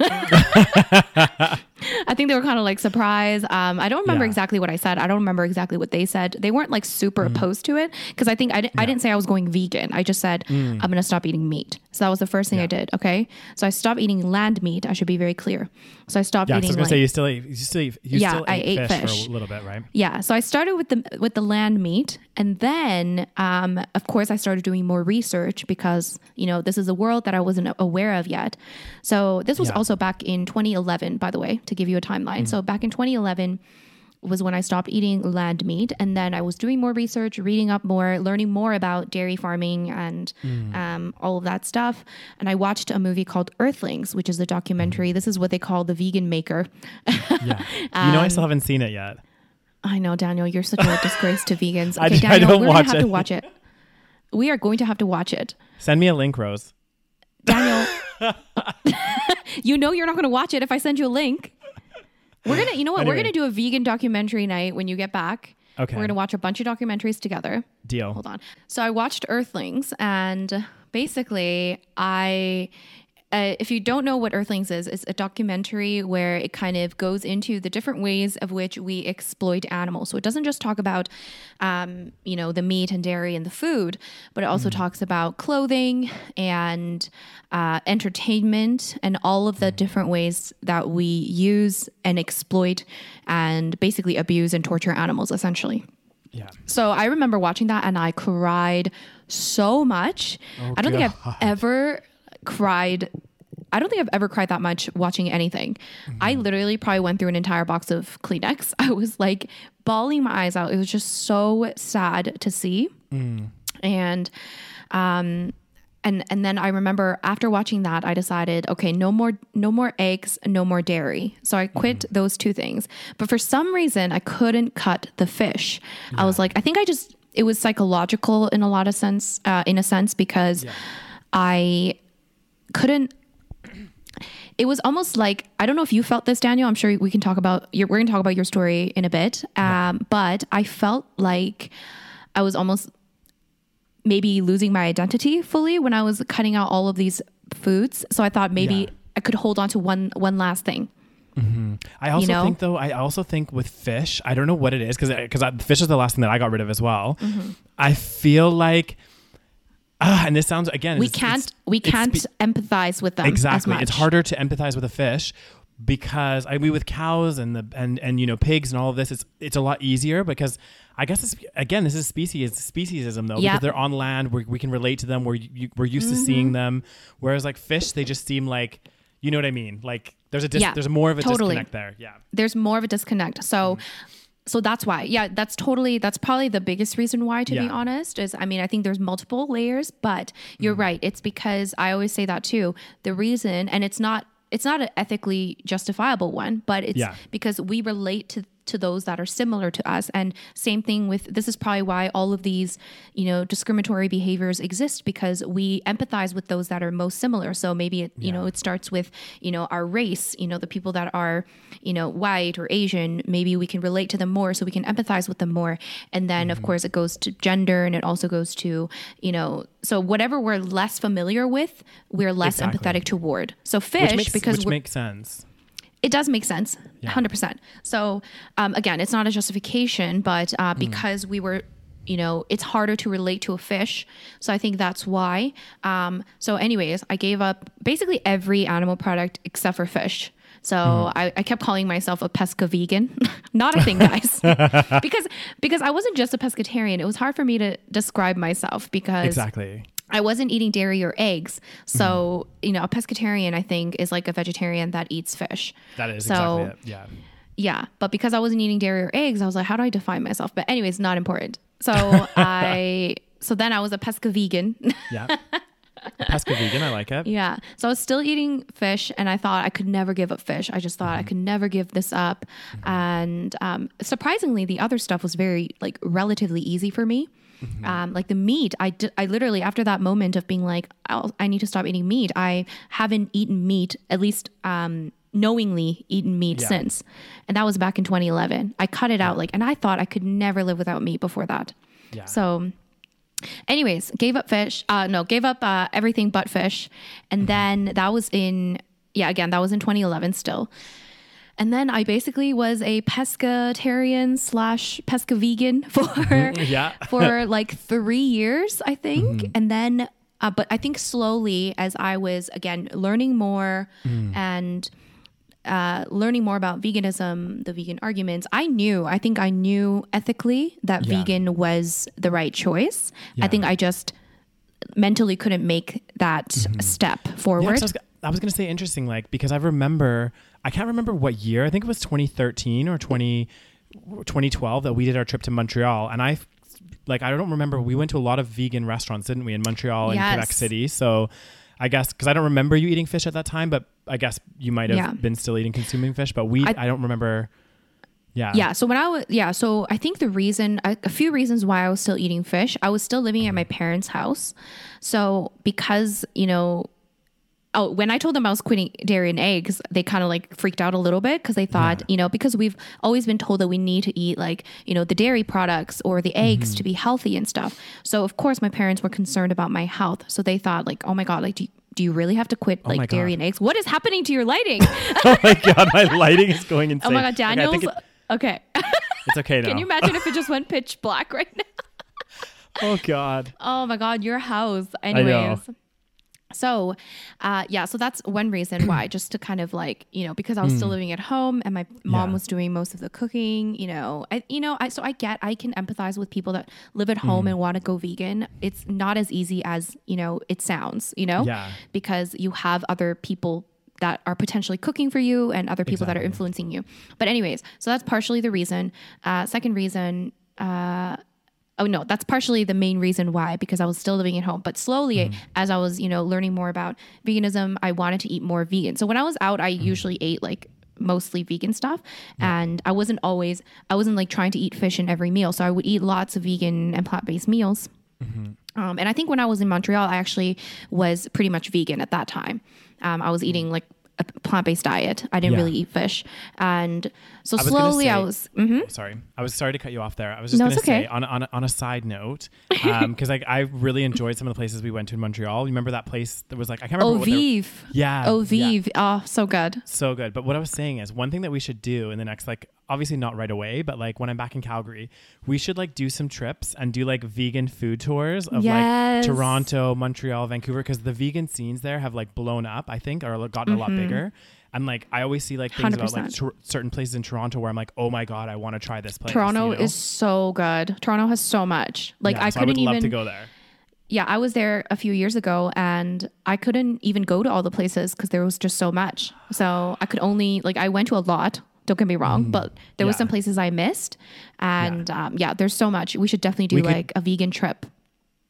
I think they were kind of like surprised. Um, I don't remember Yeah. exactly what I said. I don't remember exactly what they said. They weren't like super Mm. opposed to it because I think I, di- I didn't say I was going vegan. I just said I'm going to stop eating meat. So that was the first thing I Mm. Did. Okay, so I stopped eating land meat. I should be very clear. So I stopped yeah 'cause i was gonna like say you still ate, you still eat, you Yeah, still I ate, ate fish, fish. for a little bit right yeah, so I started with the with the land meat, and then, um, of course, I started doing more research because you know this is a world that I wasn't aware of yet. So this was Yeah. also back in 2011, by the way, to give you a timeline. So back in 2011 was when I stopped eating land meat, and then I was doing more research, reading up more, learning more about dairy farming and mm. um, all of that stuff. And I watched a movie called Earthlings, which is a documentary. Mm. This is what they call the vegan maker. yeah you know i still um, haven't seen it yet I know, Daniel, you're such a disgrace to vegans. I Okay, I Daniel, don't we're watch gonna have it. to watch it. We are going to have to watch it. Send me a link, Rose. Daniel, you know you're not going to watch it if I send you a link. We're gonna, you know what? We're gonna do a vegan documentary night when you get back. Okay. We're gonna watch a bunch of documentaries together. Deal. Hold on. So I watched Earthlings, and basically, I. Uh, if you don't know what Earthlings is, it's a documentary where it kind of goes into the different ways of which we exploit animals. So it doesn't just talk about, um, you know, the meat and dairy and the food, but it also talks about clothing and uh, entertainment and all of the different ways that we use and exploit and basically abuse and torture animals, essentially. Yeah. So I remember watching that and I cried so much. I don't think I've ever cried. I don't think I've ever cried that much watching anything. I literally probably went through an entire box of Kleenex. I was like bawling my eyes out. It was just so sad to see. And um and and then I remember after watching that I decided okay no more no more eggs no more dairy so I quit those two things but for some reason I couldn't cut the fish I was like I think I just it was psychological in a lot of sense uh, in a sense because I couldn't it was almost like I don't know if you felt this, Daniel. I'm sure we can talk about your. We're going to talk about your story in a bit. Um, But I felt like I was almost maybe losing my identity fully when I was cutting out all of these foods. So I thought maybe Yeah. I could hold on to one one last thing. I also know? think though. I also think with fish, I don't know what it is because because fish is the last thing that I got rid of as well. Mm-hmm. I feel like, ah, and this sounds again. We it's- can't it's- we can't spe- empathize with them as exactly. It's harder to empathize with a fish because I mean with cows and the and and you know pigs and all of this, it's it's a lot easier because I guess it's, again this is species speciesism though Yep. Mm-hmm. because they're on land where we can relate to them. We're you, we're used to seeing them, whereas like fish, they just seem like you know what I mean. Like there's a dis- Yeah, there's more of a totally. disconnect there. Yeah. there's more of a disconnect. So so that's why. Yeah, that's totally that's probably the biggest reason why to be honest is I mean, I think there's multiple layers, but you're mm. right. It's because I always say that too. The reason and it's not it's not an ethically justifiable one, but it's Yeah. because we relate to to those that are similar to us. And same thing with this is probably why all of these you know discriminatory behaviors exist because we empathize with those that are most similar. So maybe it you know it starts with you know our race you know the people that are you know white or asian maybe we can relate to them more so we can empathize with them more. And then of mm-hmm. course it goes to gender and it also goes to you know so whatever we're less familiar with we're less Exactly. empathetic toward. So fish which makes, because which makes sense. It does make sense, hundred percent. So um, again, it's not a justification, but uh, because we were, you know, it's harder to relate to a fish. So I think that's why. Um, so, anyways, I gave up basically every animal product except for fish. So I, I kept calling myself a pesca vegan, not a thing, guys, because because I wasn't just a pescatarian. It was hard for me to describe myself because Exactly. I wasn't eating dairy or eggs. So, Mm-hmm. you know, a pescatarian, I think, is like a vegetarian that eats fish. That is So, exactly it. Yeah. Yeah. But because I wasn't eating dairy or eggs, I was like, how do I define myself? But, anyways, not important. So, I, so then I was a pesca vegan. Yeah. Pesca vegan, I like it. yeah. So I was still eating fish and I thought I could never give up fish. I just thought I could never give this up. And um, surprisingly, the other stuff was very, like, relatively easy for me. Um, like the meat, I, I literally, after that moment of being like, I'll, I need to stop eating meat, I haven't eaten meat, at least um, knowingly eaten meat Yeah. since. And that was back in 2011. I cut it out, like, and I thought I could never live without meat before that. Yeah. So, anyways, gave up fish. Uh, no, gave up uh, everything but fish. And then that was in, yeah, again, that was in 2011 still. And then I basically was a pescatarian slash pesca vegan for Yeah. for like three years, I think. And then, uh, but I think slowly as I was again learning more and uh, learning more about veganism, the vegan arguments, I knew, I think I knew ethically that Yeah. vegan was the right choice. I think I just mentally couldn't make that step Yeah, forward. 'cause I was, going to say interesting, like, because I remember, I can't remember what year, I think it was 2013 or 20, 2012 that we did our trip to Montreal. And I, like, I don't remember, we went to a lot of vegan restaurants, didn't we, in Montreal and Quebec City. So I guess, because I don't remember you eating fish at that time, but I guess you might have Yeah. been still eating, consuming fish. But we, I- I, don't remember. Yeah. Yeah. So when I was, yeah. So I think the reason, a, a few reasons why I was still eating fish, I was still living at my mm-hmm. parents' house. So because, you know, oh, when I told them I was quitting dairy and eggs, they kind of like freaked out a little bit because they thought, Yeah. you know, because we've always been told that we need to eat like, you know, the dairy products or the eggs mm-hmm. to be healthy and stuff. So of course my parents were concerned about my health. So they thought like, oh my God, like, do you, do you really have to quit oh my like dairy and eggs? What is happening to your lighting? oh my god, my lighting is going insane. oh my God, Okay, Daniel's. think it- Okay. it's okay now. Can you imagine if it just went pitch black right now? oh god. Oh my God, your house. Anyways. So, uh, yeah, so that's one reason why, just to kind of like, you know, because I was still living at home and my mom Yeah. was doing most of the cooking, you know, I, you know, I, so I get, I can empathize with people that live at home and want to go vegan. It's not as easy as, you know, it sounds, you know, Yeah. because you have other people that are potentially cooking for you and other people that are influencing you. But anyways, so that's partially the reason. Uh, second reason, uh, oh no, that's partially the main reason why because I was still living at home. But slowly, Mm-hmm. as I was you know learning more about veganism, I wanted to eat more vegan. So when I was out, I Mm-hmm. usually ate like mostly vegan stuff and I wasn't always I wasn't like trying to eat fish in every meal so I would eat lots of vegan and plant-based meals Mm-hmm. um, and I think when I was in Montreal, I actually was pretty much vegan at that time. Um, I was eating like a plant based diet. I didn't Yeah. really eat fish. And so I slowly I say- was. mhm. Sorry, I was sorry to cut you off there. I was just No, going to okay. say on, on on a side note, um, because like I really enjoyed some of the places we went to in Montreal. You remember that place that was like I can't remember Oh, what Vive. Yeah, Oh, yeah. Oh, so good. so good. But what I was saying is one thing that we should do in the next like obviously not right away, but like when I'm back in Calgary, we should like do some trips and do like vegan food tours of Yes. like Toronto, Montreal, Vancouver because the vegan scenes there have like blown up, I think, or gotten a lot mm-hmm. bigger. And like I always see like things about like 100%. certain places in Toronto where I'm like, "Oh my god, I want to try this place." Toronto you know? is so good. Toronto has so much. Like Yeah, I so couldn't I would even. to go there. Yeah, I was there a few years ago and I couldn't even go to all the places because there was just so much. So I could only like I went to a lot. Don't get me wrong, but there were Mm-hmm. Some places I missed, and yeah. Um, yeah, there's so much. We should definitely do We could- like a vegan trip.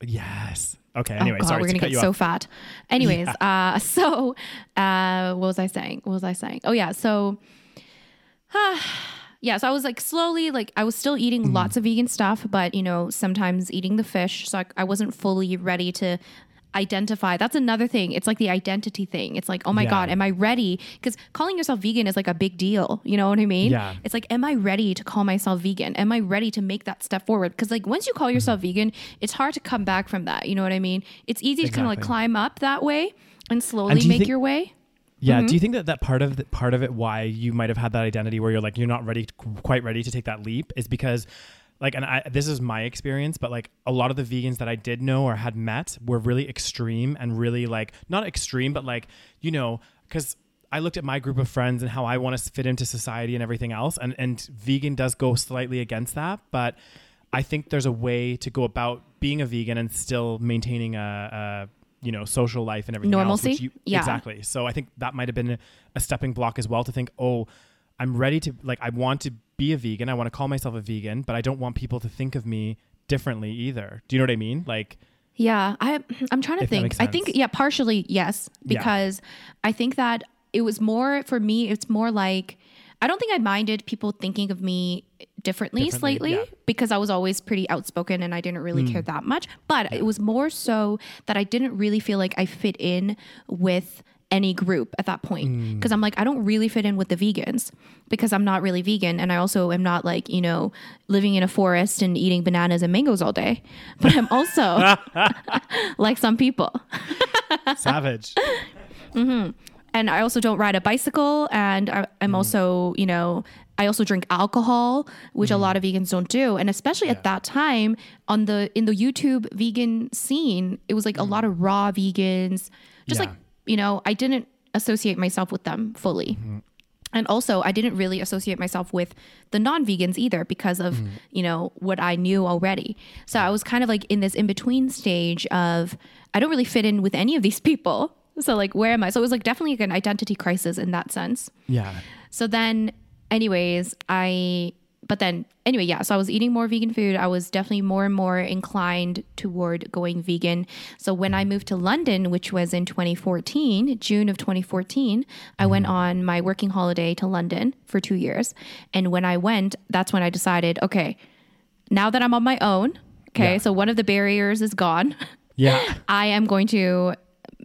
Yes. Okay. Anyway, oh God, sorry we're to gonna get so off. fat. Anyways, uh, so uh, what was I saying? What was I saying? Oh yeah, so uh, yeah, so I was like slowly like I was still eating Mm-hmm. lots of vegan stuff, but you know sometimes eating the fish, so I, I wasn't fully ready to identify. That's another thing. It's like the identity thing. It's like, oh my Yeah. god, am I ready? Because calling yourself vegan is like a big deal. You know what I mean? Yeah. It's like, am I ready to call myself vegan? Am I ready to make that step forward? Because like once you call yourself vegan, it's hard to come back from that. You know what I mean? It's easy to kind of like climb up that way and slowly do you make think- your way. Yeah. Mm-hmm. Do you think that that part of the, part of it why you might have had that identity where you're like you're not ready quite ready to take that leap is because like and I this is my experience but like a lot of the vegans that I did know or had met were really extreme and really like not extreme but like you know cuz I looked at my group of friends and how I want to fit into society and everything else and and vegan does go slightly against that but I think there's a way to go about being a vegan and still maintaining a, a you know social life and everything else, Normalcy? you, Yeah. exactly so I think that might have been a stepping block as well to think, oh, I'm ready to like I want to be a vegan. I want to call myself a vegan, but I don't want people to think of me differently either. Do you know what I mean? Like Yeah, I I'm trying to think. I think yeah, partially yes, Yeah. because I think that it was more for me. It's more like I don't think I minded people thinking of me differently, Differently, slightly yeah. Hmm. because I was always pretty outspoken and I didn't really care that much. But it was more so that I didn't really feel like I fit in with any group at that point. Hmm. because I'm like I don't really fit in with the vegans because I'm not really vegan. And I also am not like you know living in a forest and eating bananas and mangoes all day. But I'm also like some people. Savage. Mm-hmm. and I also don't ride a bicycle, and I, I'm mm. also, you know, I also drink alcohol, which a mm. lot of vegans don't do, and especially at that time on the in the YouTube vegan scene, it was like a mm. lot of raw vegans, just Yeah. like you know, I didn't associate myself with them fully. Mm-hmm. And also, I didn't really associate myself with the non-vegans either because of mm-hmm. you know what I knew already. So I was kind of like in this in-between stage of I don't really fit in with any of these people. So like, where am I? So it was like definitely like an identity crisis in that sense. Yeah. So then, anyways, I but then anyway, yeah. So I was eating more vegan food. I was definitely more and more inclined toward going vegan. So when I moved to London, which was in 2014, June of 2014, I went mm-hmm. on my working holiday to London for two years. And when I went, that's when I decided, okay, now that I'm on my own, okay, Yeah. so one of the barriers is gone. Yeah. I am going to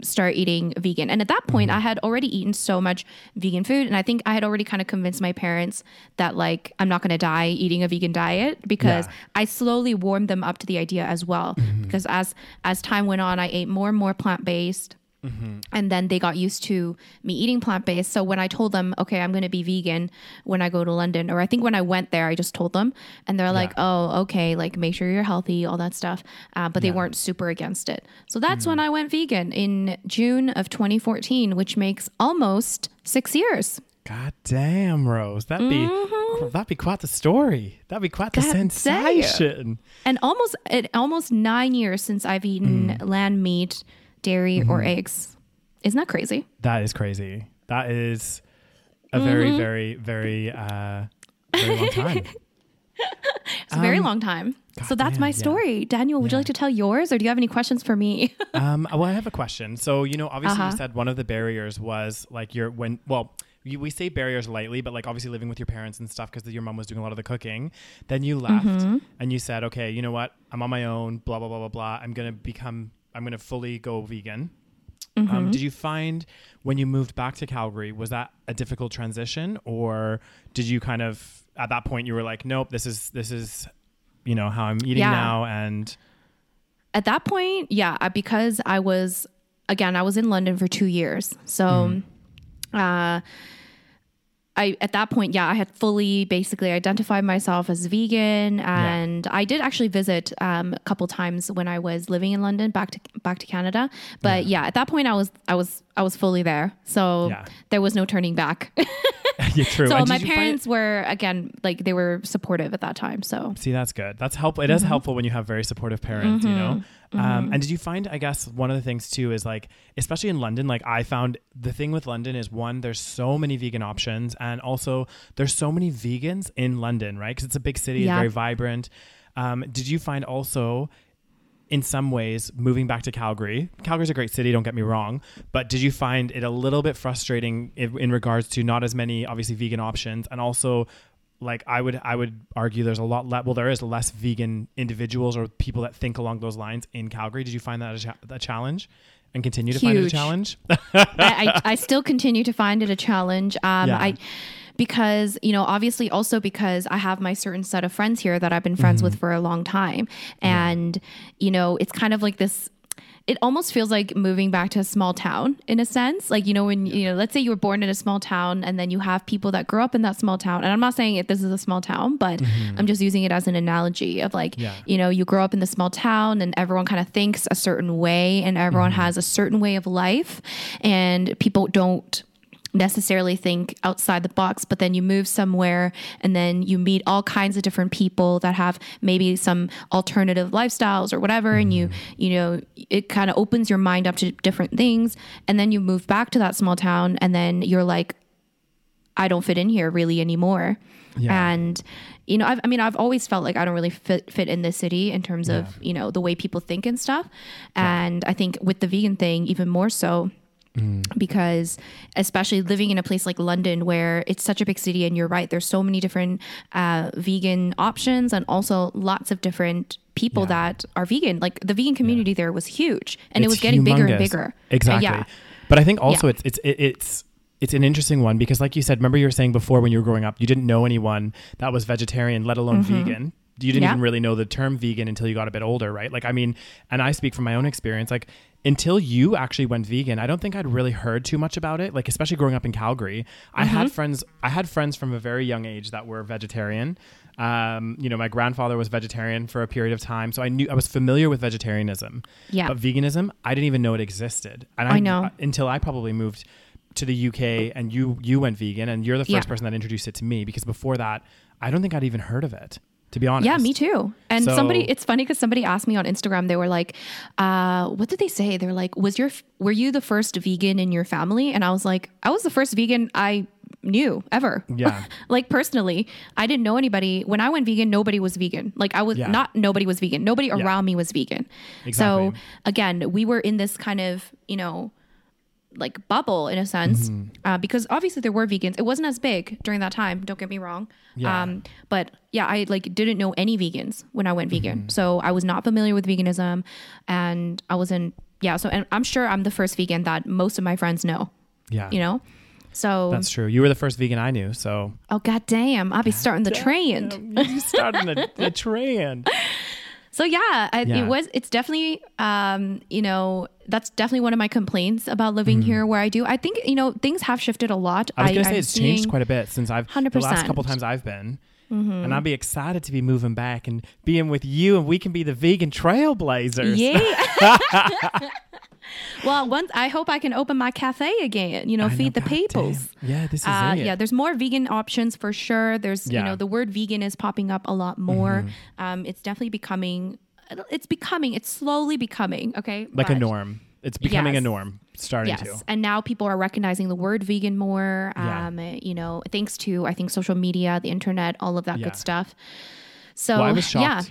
start eating vegan. And at that point, mm-hmm. I had already eaten so much vegan food. And I think I had already kind of convinced my parents that, like, I'm not going to die eating a vegan diet because Yeah. I slowly warmed them up to the idea as well. Mm-hmm. Because as, as time went on, I ate more and more plant based. And then they got used to me eating plant based. So when I told them, okay, I'm going to be vegan when I go to London, or I think when I went there, I just told them, and they're like, oh, okay, like make sure you're healthy, all that stuff. Uh, but they weren't super against it. So that's mm. when I went vegan in June of 2014, which makes almost six years. God damn, Rose. That'd be mm-hmm. that'd be quite the story. That'd be quite the God damn. sensation. And almost it almost nine years since I've eaten mm. land meat, dairy, or eggs. Isn't that crazy? That is crazy. That is a very, Mm-hmm. very, very, uh, very long time. It's a very long time. so that's damn, my yeah. story. Daniel, would you like to tell yours or do you have any questions for me? um, well, I have a question. So, you know, obviously Uh-huh. you said one of the barriers was like your when, well, you, we say barriers lightly, but like obviously living with your parents and stuff because your mom was doing a lot of the cooking. Then you left Mm-hmm. and you said, okay, you know what? I'm on my own, blah, blah, blah, blah, blah. I'm going to become, I'm going to fully go vegan. Mm-hmm. Um, did you find when you moved back to Calgary, was that a difficult transition or did you kind of, at that point you were like, nope, this is, this is, you know, how I'm eating Yeah. now. And At that point, yeah, because I was again, I was in London for 2 years. So Mm-hmm. uh I at that point, yeah, I had fully basically identified myself as vegan, and I did actually visit um, a couple times when I was living in London, back to back to Canada. But yeah, at that point, I was I was I was fully there, so Yeah. there was no turning back. yeah, true. so And my you find parents were again like they were supportive at that time. So See, that's good. That's helpful. It is Mm-hmm. helpful when you have very supportive parents, you know? Um, and did you find, I guess, one of the things too is like, especially in London, like I found the thing with London is one, there's so many vegan options. And also, there's so many vegans in London, right? Because it's a big city, Yeah. very vibrant. Um, did you find also, in some ways, moving back to Calgary, Calgary's a great city, don't get me wrong, but did you find it a little bit frustrating in, in regards to not as many, obviously, vegan options and also like I would I would argue there's a lot le- well there is less vegan individuals or people that think along those lines in Calgary. Did you find that a, cha- a challenge and continue to find it a challenge? I, I, I still continue to find it a challenge. Um, Yeah. I because you know obviously also because I have my certain set of friends here that I've been friends with mm-hmm. for a long time, and you know it's kind of like this. It almost feels like moving back to a small town in a sense. Like, you know, when, you know, let's say you were born in a small town and then you have people that grew up in that small town. And I'm not saying it, this is a small town, but mm-hmm. I'm just using it as an analogy of like, Yeah. you know, you grow up in the small town and everyone kind of thinks a certain way and everyone mm-hmm. has a certain way of life and people don't necessarily think outside the box but then you move somewhere and then you meet all kinds of different people that have maybe some alternative lifestyles or whatever and you mm-hmm. you know it kind of opens your mind up to different things and then you move back to that small town and then you're like I don't fit in here really anymore. Yeah. And you know, I've, I mean, I've always felt like I don't really fit fit in this city in terms of you know the way people think and stuff. And I think with the vegan thing, even more so. Because, especially living in a place like London, where it's such a big city, and you're right, there's so many different uh, vegan options, and also lots of different people Yeah. that are vegan. Like the vegan community there was huge, and it was getting bigger and humongous. bigger. Uh, Exactly. yeah. But I think also Yeah. it's it's it's it's an interesting one because like you said, remember you were saying before when you were growing up, you didn't know anyone that was vegetarian, let alone vegan. You didn't Mm-hmm. Yeah. even really know the term vegan until you got a bit older, right? Like I mean, and I speak from my own experience, like until you actually went vegan, I don't think I'd really heard too much about it. Like especially growing up in Calgary, I Mm-hmm. had friends I had friends from a very young age that were vegetarian. Um, you know, my grandfather was vegetarian for a period of time, so I knew I was familiar with vegetarianism. Yeah. But veganism, I didn't even know it existed. And I know. until I probably moved to the UK and you you went vegan and you're the first Yeah. person that introduced it to me because before that, I don't think I'd even heard of it. To be honest. Yeah, me too. And So- somebody, it's funny because somebody asked me on Instagram. They were like, uh, "What did they say?" They're like, "Was your were you the first vegan in your family?" And I was like, "I was the first vegan I knew ever. Yeah. like personally, I didn't know anybody. When I went vegan, nobody was vegan. Like I was Yeah. not nobody was vegan. Nobody around me was vegan. Exactly. So again, we were in this kind of, you know, like bubble in a sense, Mm-hmm. uh, because obviously there were vegans. It wasn't as big during that time. Don't get me wrong. Yeah. Um, but yeah, I like didn't know any vegans when I went Mm-hmm. vegan, so I was not familiar with veganism, and I wasn't. Yeah, so and I'm sure I'm the first vegan that most of my friends know. Yeah. You know, so That's true. You were the first vegan I knew, so oh god damn, I'll be starting the trend. you started a, a trend. So yeah, I, Yeah. it was. It's definitely, um, you know, that's definitely one of my complaints about living here where I do. I think you know things have shifted a lot. Mm-hmm. I was gonna I'm say it's changed quite a bit since I've the last 100%. couple times I've been. And I'll be excited to be moving back and being with you, and we can be the vegan trailblazers. Yeah. well, once I hope I can open my cafe again. You know, I know, feed the God peoples. damn. Yeah, this is Uh, it. yeah, there's more vegan options for sure. There's, you Yeah. Mm-hmm. know, the word vegan is popping up a lot more. Um, it's definitely becoming, it's becoming, it's slowly becoming, okay? like a norm. It's becoming a norm. Starting Yes, to. and now people are recognizing the word vegan more. Yeah. Um, you know, thanks to I think social media, the internet, all of that Yeah. good stuff. So Well, I was yeah,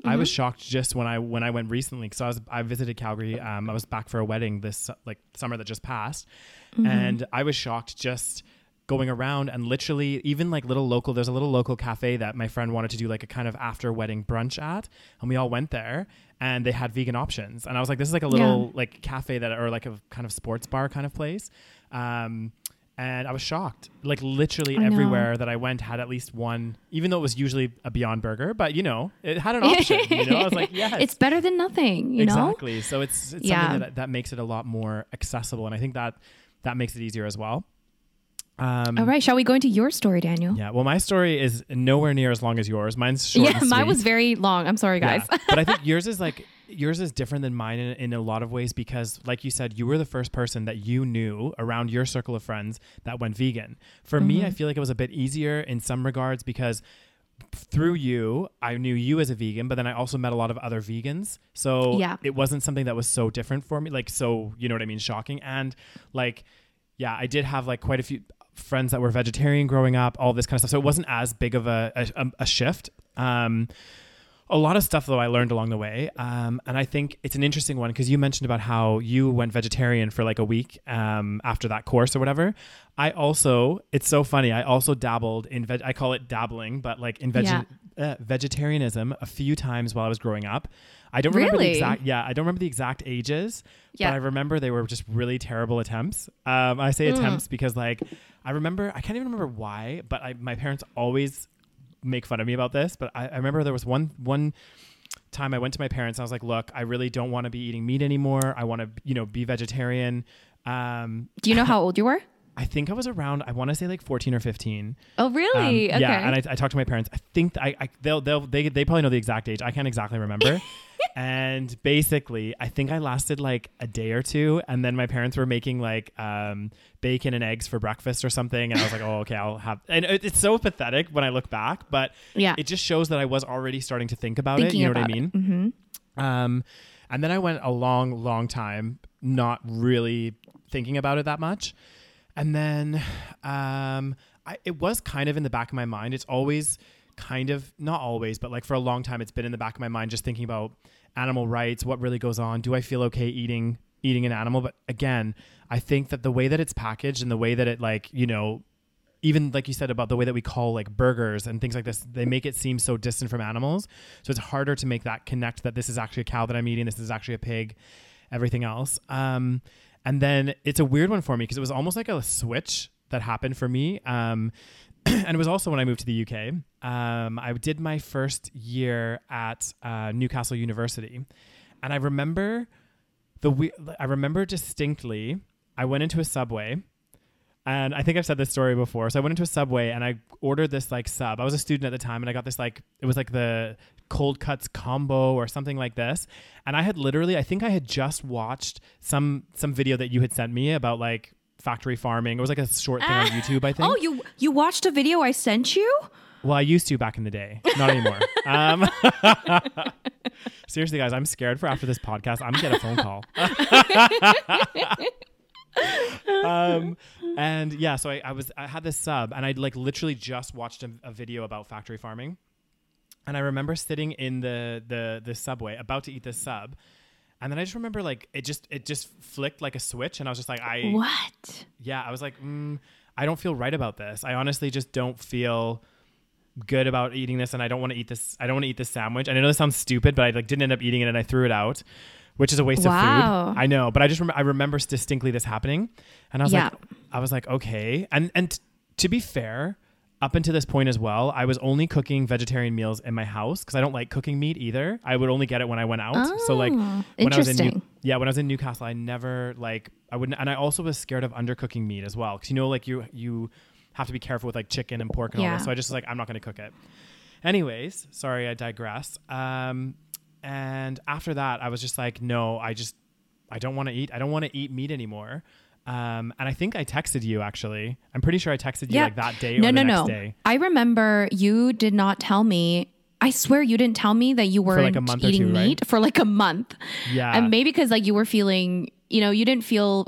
Mm-hmm. I was shocked just when I when I went recently because I was I visited Calgary. Um, I was back for a wedding this like summer that just passed, Mm-hmm. and I was shocked just going around and literally even like little local. There's a little local cafe that my friend wanted to do like a kind of after wedding brunch at, and we all went there and they had vegan options, and I was like, this is like a little like cafe that or like a kind of sports bar kind of place. Um, and I was shocked. Like literally I know. everywhere that I went had at least one, even though it was usually a Beyond Burger, but you know, it had an option. you know, I was like, yes, it's better than nothing. You know, exactly. So it's, it's Yeah. something that that makes it a lot more accessible, and I think that that makes it easier as well. Um, all right. Shall we go into your story, Daniel? Yeah. Well, my story is nowhere near as long as yours. Mine's short. Yeah, mine was very long. I'm sorry, guys. Yeah. but I think yours is like yours is different than mine in, in a lot of ways because, like you said, you were the first person that you knew around your circle of friends that went vegan. For me, Mm-hmm. I feel like it was a bit easier in some regards because through you, I knew you as a vegan, but then I also met a lot of other vegans. So Yeah. it wasn't something that was so different for me, like so you know what I mean, shocking. And like, yeah, I did have like quite a few friends that were vegetarian growing up, all this kind of stuff. So it wasn't as big of a a, a shift. Um, a lot of stuff though I learned along the way, um, and I think it's an interesting one because you mentioned about how you went vegetarian for like a week um, after that course or whatever. I also, it's so funny. I also dabbled in veg. I call it dabbling, but like in veg- Yeah. uh, vegetarianism a few times while I was growing up. I don't remember the exact. Yeah, I don't remember the exact ages, Yeah. but I remember they were just really terrible attempts. Um, I say Mm. attempts because like I remember I can't even remember why, but I, my parents always make fun of me about this. But I, I remember there was one one time I went to my parents. And I was like, "Look, I really don't want to be eating meat anymore. I want to, you know, be vegetarian." Um, Do you know how old you were? I think I was around. I want to say like fourteen or fifteen. Oh, Um, really? okay. Yeah, and I, I talked to my parents. I think I, I they'll they'll they they probably know the exact age. I can't exactly remember. and basically, I think I lasted like a day or two, and then my parents were making like um, bacon and eggs for breakfast or something, and I was like, oh okay, I'll have. And it, it's so pathetic when I look back, but Yeah. it just shows that I was already starting to think about it. You know what I mean? Mm-hmm. Um, and then I went a long, long time not really thinking about it that much. And then um, I, it was kind of in the back of my mind. It's always kind of, not always, but like for a long time, it's been in the back of my mind just thinking about animal rights, what really goes on. Do I feel okay eating eating an animal? But again, I think that the way that it's packaged and the way that it like, you know, even like you said about the way that we call like burgers and things like this, they make it seem so distant from animals. So it's harder to make that connect that this is actually a cow that I'm eating, this is actually a pig, everything else. Um, and then it's a weird one for me because it was almost like a switch that happened for me. Um, and it was also when I moved to the UK. Um, I did my first year at uh, Newcastle University, and I remember the we- I remember distinctly. I went into a subway and I think I've said this story before. So I went into a subway and I ordered this like sub. I was a student at the time and I got this like it was like the cold cuts combo or something like this. And I had literally I think I had just watched some some video that you had sent me about like factory farming. It was like a short thing on YouTube, I think. Oh, you you watched a video I sent you? Well, I used to back in the day, not anymore. um, seriously, guys, I'm scared for after this podcast. I'm gonna get a phone call. um, and yeah, so I, I was I had this sub, and I like literally just watched a, a video about factory farming, and I remember sitting in the the the subway about to eat this sub, and then I just remember like it just it just flicked like a switch, and I was just like I What? yeah I was like mm, I don't feel right about this. I honestly just don't feel good about eating this, and I don't want to eat this. I don't want to eat this sandwich. And I know this sounds stupid, but I like didn't end up eating it, and I threw it out. Which is a waste Wow. of food. I know, but I just rem- I remember distinctly this happening, and I was Yeah. like, I was like, okay. And and t- to be fair, up until this point as well, I was only cooking vegetarian meals in my house because I don't like cooking meat either. I would only get it when I went out. so like Oh, when I was in New- yeah, when I was in Newcastle, I never like I wouldn't, and I also was scared of undercooking meat as well because you know like you you have to be careful with like chicken and pork and all Yeah. this. So I just was like I'm not going to cook it. Anyways, sorry, I digress. Um, and after that, I was just like, no, I just I don't want to eat. I don't want to eat meat anymore. Um, and I think I texted you actually. I'm pretty sure I texted you Yeah. like that day No, or no, the next no. day. I remember you did not tell me. I swear you didn't tell me that you weren't like a month or eating two, right? meat for like a month. Yeah. And maybe because like you were feeling, you know, you didn't feel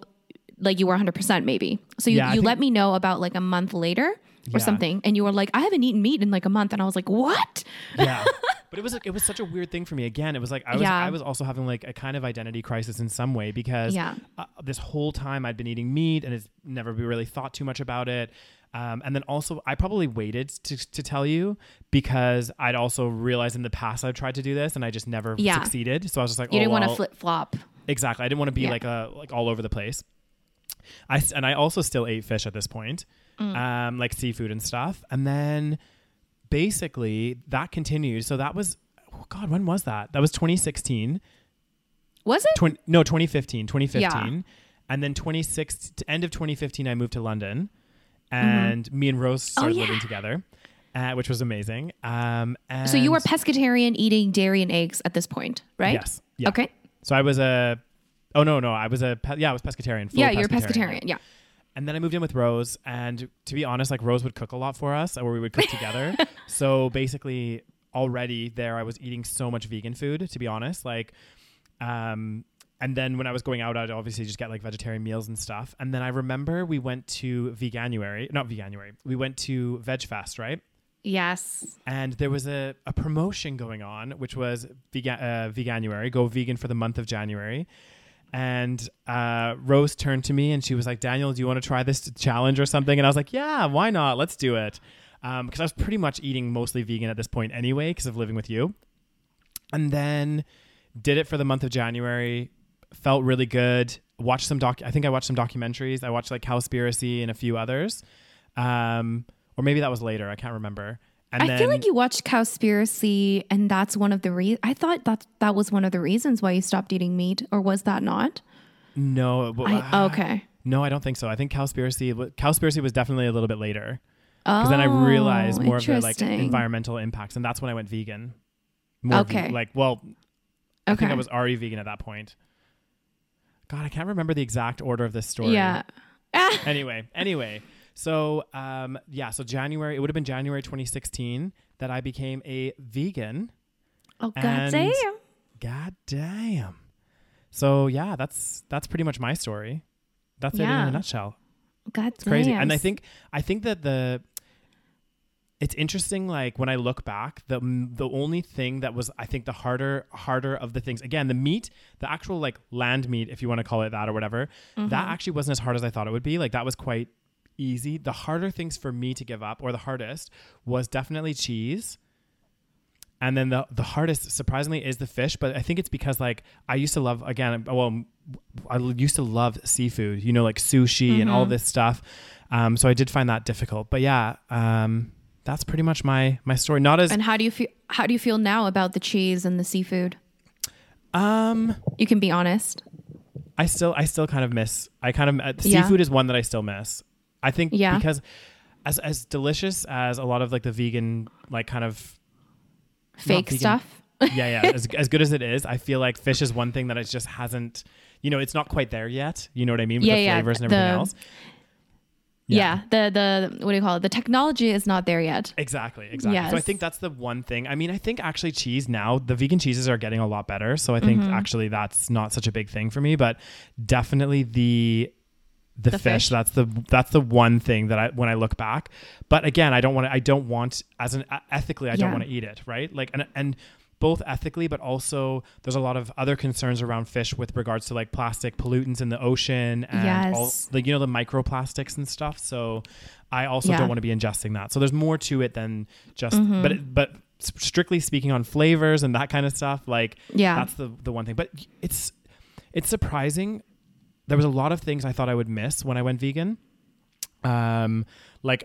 like you were 100% maybe. So you, Yeah, you think- let me know about like a month later Yeah. or something. And you were like, I haven't eaten meat in like a month. And I was like, what? yeah but it was like it was such a weird thing for me again it was like i was Yeah. i was also having like a kind of identity crisis in some way because Yeah. uh, this whole time i'd been eating meat and it's never really thought too much about it um, and then also i probably waited to, to tell you because i'd also realized in the past i've tried to do this and i just never Yeah. succeeded so i was just like You oh, didn't want to flip flop. exactly i didn't want to be Yeah. like a like all over the place i and i also still ate fish at this point Mm. um like seafood and stuff and then basically that continued so that was oh god when was that that was 2016 Was it? 20, no 2015 2015 and then 26 to end of 2015 i moved to london and me and rose started Mm-hmm. Oh, yeah. living together uh, which was amazing um and so you were pescatarian eating dairy and eggs at this point, right? yes yeah. Okay. so i was a oh no no i was a pe- yeah i was pescatarian full yeah, you're a pescatarian. Yeah. And then I moved in with Rose, and to be honest, like Rose would cook a lot for us, or we would cook together. so basically, already there, I was eating so much vegan food. To be honest, like, um, and then when I was going out, I'd obviously just get like vegetarian meals and stuff. And then I remember we went to Veganuary, not Veganuary, we went to Veg Fest, right? Yes. and there was a, a promotion going on, which was vegan, uh, Veganuary, go vegan for the month of January. And uh, Rose turned to me and she was like, Daniel, do you want to try this challenge or something? And I was like, yeah, why not? Let's do it. Because I was pretty much eating mostly vegan at this point anyway, because of living with you. And then did it for the month of January. Felt really good. Watched some doc. I think I watched some documentaries. I watched like Cowspiracy and a few others. Um, or maybe that was later. I can't remember. And I then, feel like you watched Cowspiracy, and that's one of the re- I thought that that was one of the reasons why you stopped eating meat, or was that not? no. but- I, okay. No, I don't think so. I think Cowspiracy. Cowspiracy was definitely a little bit later because then I realized Oh, more of the like environmental impacts, and that's when I went vegan. More ve- Okay. like, well, I think Okay. I was already vegan at that point. God, I can't remember the exact order of this story. Yeah. Ah, Anyway, anyway, so um, yeah, so January. It would have been January 2016 that I became a vegan. oh god damn. God damn. So yeah, that's that's pretty much my story. That's it in a nutshell. God It's crazy. And I think I think that the it's interesting like when I look back, the the only thing that was I think the harder harder of the things again, the meat, the actual like land meat if you want to call it that or whatever, Mm-hmm. that actually wasn't as hard as I thought it would be. Like that was quite easy. The harder things for me to give up or the hardest was definitely cheese. And then the the hardest, surprisingly, is the fish. But I think it's because like I used to love again. Well, I used to love seafood. You know, like sushi and all this stuff. Um, so I did find that difficult. But yeah, um, that's pretty much my my story. Not as And how do you feel? How do you feel now about the cheese and the seafood? um, You can be honest. I still I still kind of miss. I kind of uh, Yeah. seafood is one that I still miss. I think Yeah. because as as delicious as a lot of like the vegan like kind of Fake vegan. stuff. yeah, yeah. As, as good as it is, I feel like fish is one thing that it just hasn't, you know, it's not quite there yet. You know what I mean? With Yeah, the yeah, flavors and everything the- else. Yeah. The the what do you call it? The technology is not there yet. Exactly, exactly. So I think that's the one thing. I mean, I think actually cheese now, the vegan cheeses are getting a lot better. So I think Mm-hmm. actually that's not such a big thing for me, but definitely the the, The fish. fish. That's the that's the one thing that I when I look back. But again, I don't want to. I don't want as an ethically. I don't want to eat it. Right. Like and and both ethically, but also there's a lot of other concerns around fish with regards to like plastic pollutants in the ocean and all Yes. like you know the microplastics and stuff. So I also Yeah. don't want to be ingesting that. So there's more to it than just. Mhm. But it, but strictly speaking on flavors and that kind of stuff, like Yeah. that's the the one thing. But it's it's surprising. There was a lot of things I thought I would miss when I went vegan. Um, like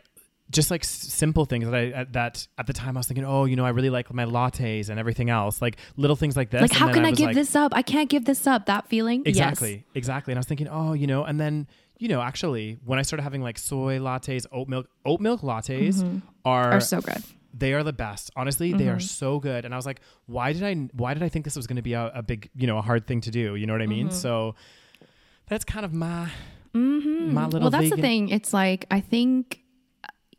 just like s- simple things that I uh, that at the time I was thinking, oh, you know, I really like my lattes and everything else, like little things like this. like And how can I, was give like- this up? I can't give this up. That feeling. Exactly, exactly. And I was thinking, oh, you know, and then you know, actually, when I started having like soy lattes, oat milk, oat milk lattes Mhm. are Are so good. they are the best. Honestly, they are Mhm. so good. And I was like, why did I why did I think this was going to be a, a big, you know, a hard thing to do? You know what I mean? Mhm. So that's kind of my Mm-hmm. My little well, that's the thing. It's like I think,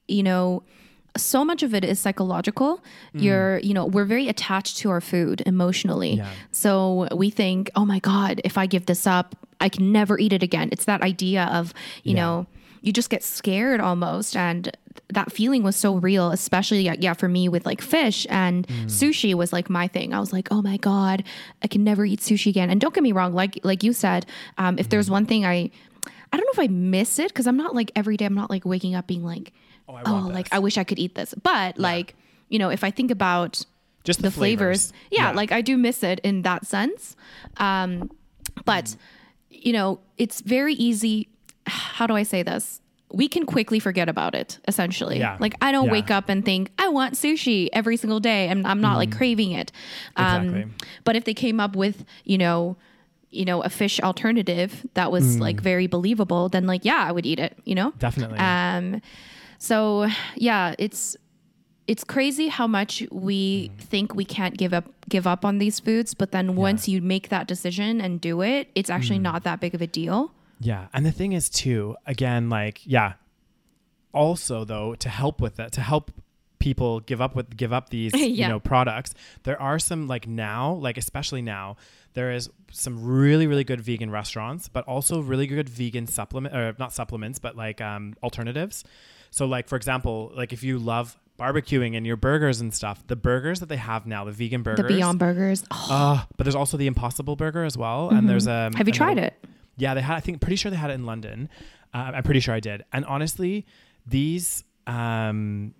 you know, so much of it is psychological. You're, you know, we're very attached to our food emotionally. Mm. Yeah. So we think, oh my god, if I give this up, I can never eat it again. It's that idea of, you Yeah. know, you just get scared almost, and that feeling was so real. Especially, yeah, yeah, for me with like fish and Mm. sushi was like my thing. I was like, oh my god, I can never eat sushi again. And don't get me wrong, like like you said, um, if Mm. there's one thing I I don't know if I miss it because I'm not like every day. I'm not like waking up being like, oh, I oh, like. I wish I could eat this. But like, you know, if I think about just the, flavors, yeah, like I do miss it in that sense. Um, but you know, it's very easy. How do I say this? We can quickly forget about it. Essentially, Yeah. like I don't Yeah. wake up and think I want sushi every single day, and I'm not like craving it. Um, Exactly. But if they came up with, you know, you know, a fish alternative that was Mm. like very believable, then like yeah, I would eat it. You know. definitely. Um, so yeah, it's it's crazy how much we think we can't give up give up on these foods, but then once you make that decision and do it, it's actually not that big of a deal. Yeah. And the thing is too, again, like, yeah. Also though, to help with that, to help people give up with give up these you know products, there are some like now, like especially now, there is some really, really good vegan restaurants, but also really good vegan supplement or not supplements, but like um alternatives. So like for example, like if you love barbecuing and your burgers and stuff, the burgers that they have now, the vegan burgers. The Beyond Burgers. Oh, Uh, but there's also the Impossible Burger as well, and there's a. Mm-hmm. have you tried it? Yeah, they had. I think pretty sure they had it in London. Uh, I'm pretty sure I did. And honestly, these. Um,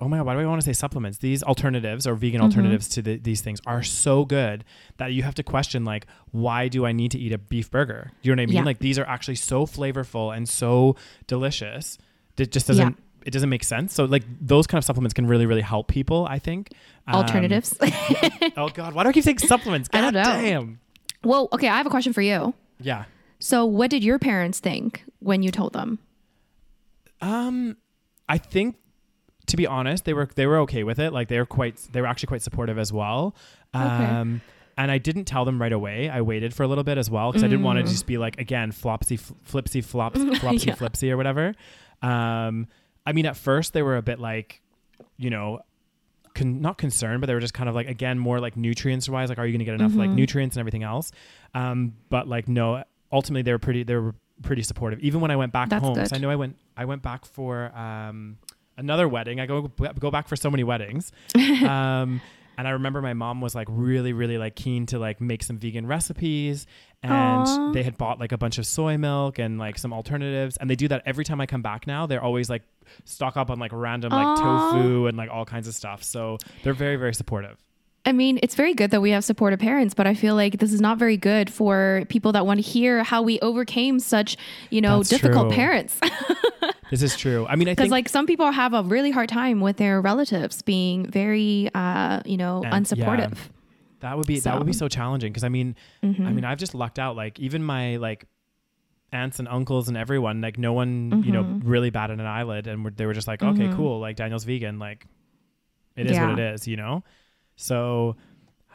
oh my god, why do I want to say supplements? These alternatives or vegan Mm-hmm. alternatives to the, these things are so good that you have to question like, why do I need to eat a beef burger? Do you know what I mean? Yeah. Like these are actually so flavorful and so delicious. It just doesn't. Yeah. It doesn't make sense. So like those kind of supplements can really, really help people. I think. Um, Alternatives. oh God, why do I keep saying supplements? I don't God know. Damn. well, okay, I have a question for you. Yeah. So, what did your parents think when you told them? Um, I think to be honest, they were they were okay with it. Like they were quite they were actually quite supportive as well. Um, and I didn't tell them right away. I waited for a little bit as well because I didn't want to just be like again flopsy fl- flipsy flops flopsy Yeah. flipsy or whatever. Um, I mean, at first they were a bit like, you know. Con- not concerned, but they were just kind of like again more like nutrients wise, like are you going to get enough like Mm-hmm. nutrients and everything else? Um, but like no, ultimately they were pretty they were pretty supportive. Even when I went back That's home, 'cause good. I know I went I went back for um, another wedding. I go go back for so many weddings. um, and I remember my mom was like really, really like keen to like make some vegan recipes, and Aw. they had bought like a bunch of soy milk and like some alternatives, and they do that every time I come back. Now they're always like stock up on like random like tofu and like all kinds of stuff. So they're very, very supportive. I mean, it's very good that we have supportive parents, but I feel like this is not very good for people that want to hear how we overcame such, you know, That's difficult true. parents. This is true. I mean, I Because think like some people have a really hard time with their relatives being very, uh, you know, And- unsupportive. That would be that would be so challenging because I mean, Mm-hmm. I mean, I've just lucked out. Like even my like aunts and uncles and everyone, like no one, you know, Mm-hmm. really batted an eyelid, and they were just like, okay, cool, like Daniel's vegan, like it is Yeah. what it is, you know. So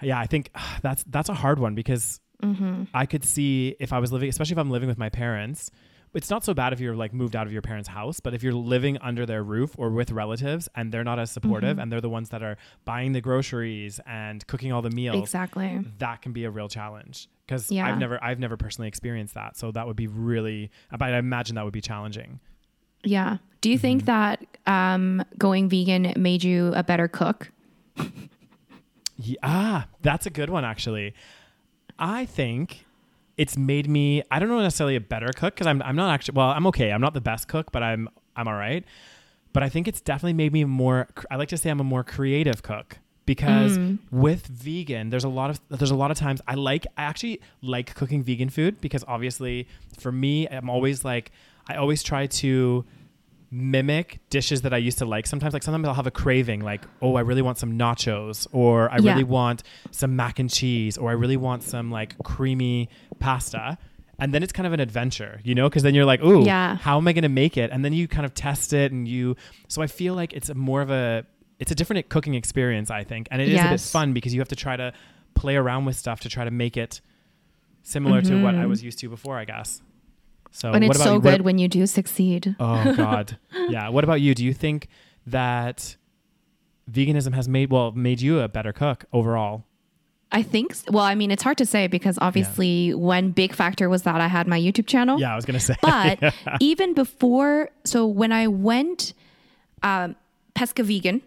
yeah, I think that's that's a hard one because Mm-hmm. I could see if I was living, especially if I'm living with my parents, it's not so bad if you're like moved out of your parents' house, but if you're living under their roof or with relatives and they're not as supportive Mm-hmm. and they're the ones that are buying the groceries and cooking all the meals, Exactly. that can be a real challenge. Because Yeah. I've never, I've never personally experienced that, so that would be really. But I imagine that would be challenging. Yeah. Do you Mm-hmm. think that um, going vegan made you a better cook? Yeah, ah, that's a good one actually. I think it's made me I don't know necessarily a better cook because I'm I'm not actually well I'm okay I'm not the best cook but I'm I'm all right. But I think it's definitely made me more I like to say I'm a more creative cook because mm. with vegan there's a lot of there's a lot of times I like I actually like cooking vegan food because obviously for me I'm always like I always try to mimic dishes that I used to like. Sometimes, like sometimes I'll have a craving, like, oh, I really want some nachos, or I Yeah. really want some mac and cheese, or I really want some like creamy pasta. And then it's kind of an adventure, you know, because then you're like, ooh, Yeah. how am I going to make it? And then you kind of test it, and you. So I feel like it's a more of a, it's a different cooking experience, I think, and it is a bit fun because you have to try to play around with stuff to try to make it similar to what I mm-hmm. was used to before, I guess. So Mm-hmm. and what it's so you? What- good when you do succeed. Oh God. yeah. What about you? Do you think that veganism has made well made you a better cook overall? I think, well, I mean, it's hard to say because obviously one big factor was that I had my YouTube channel. Yeah, I was gonna say. But even before, so when I went um, pesca vegan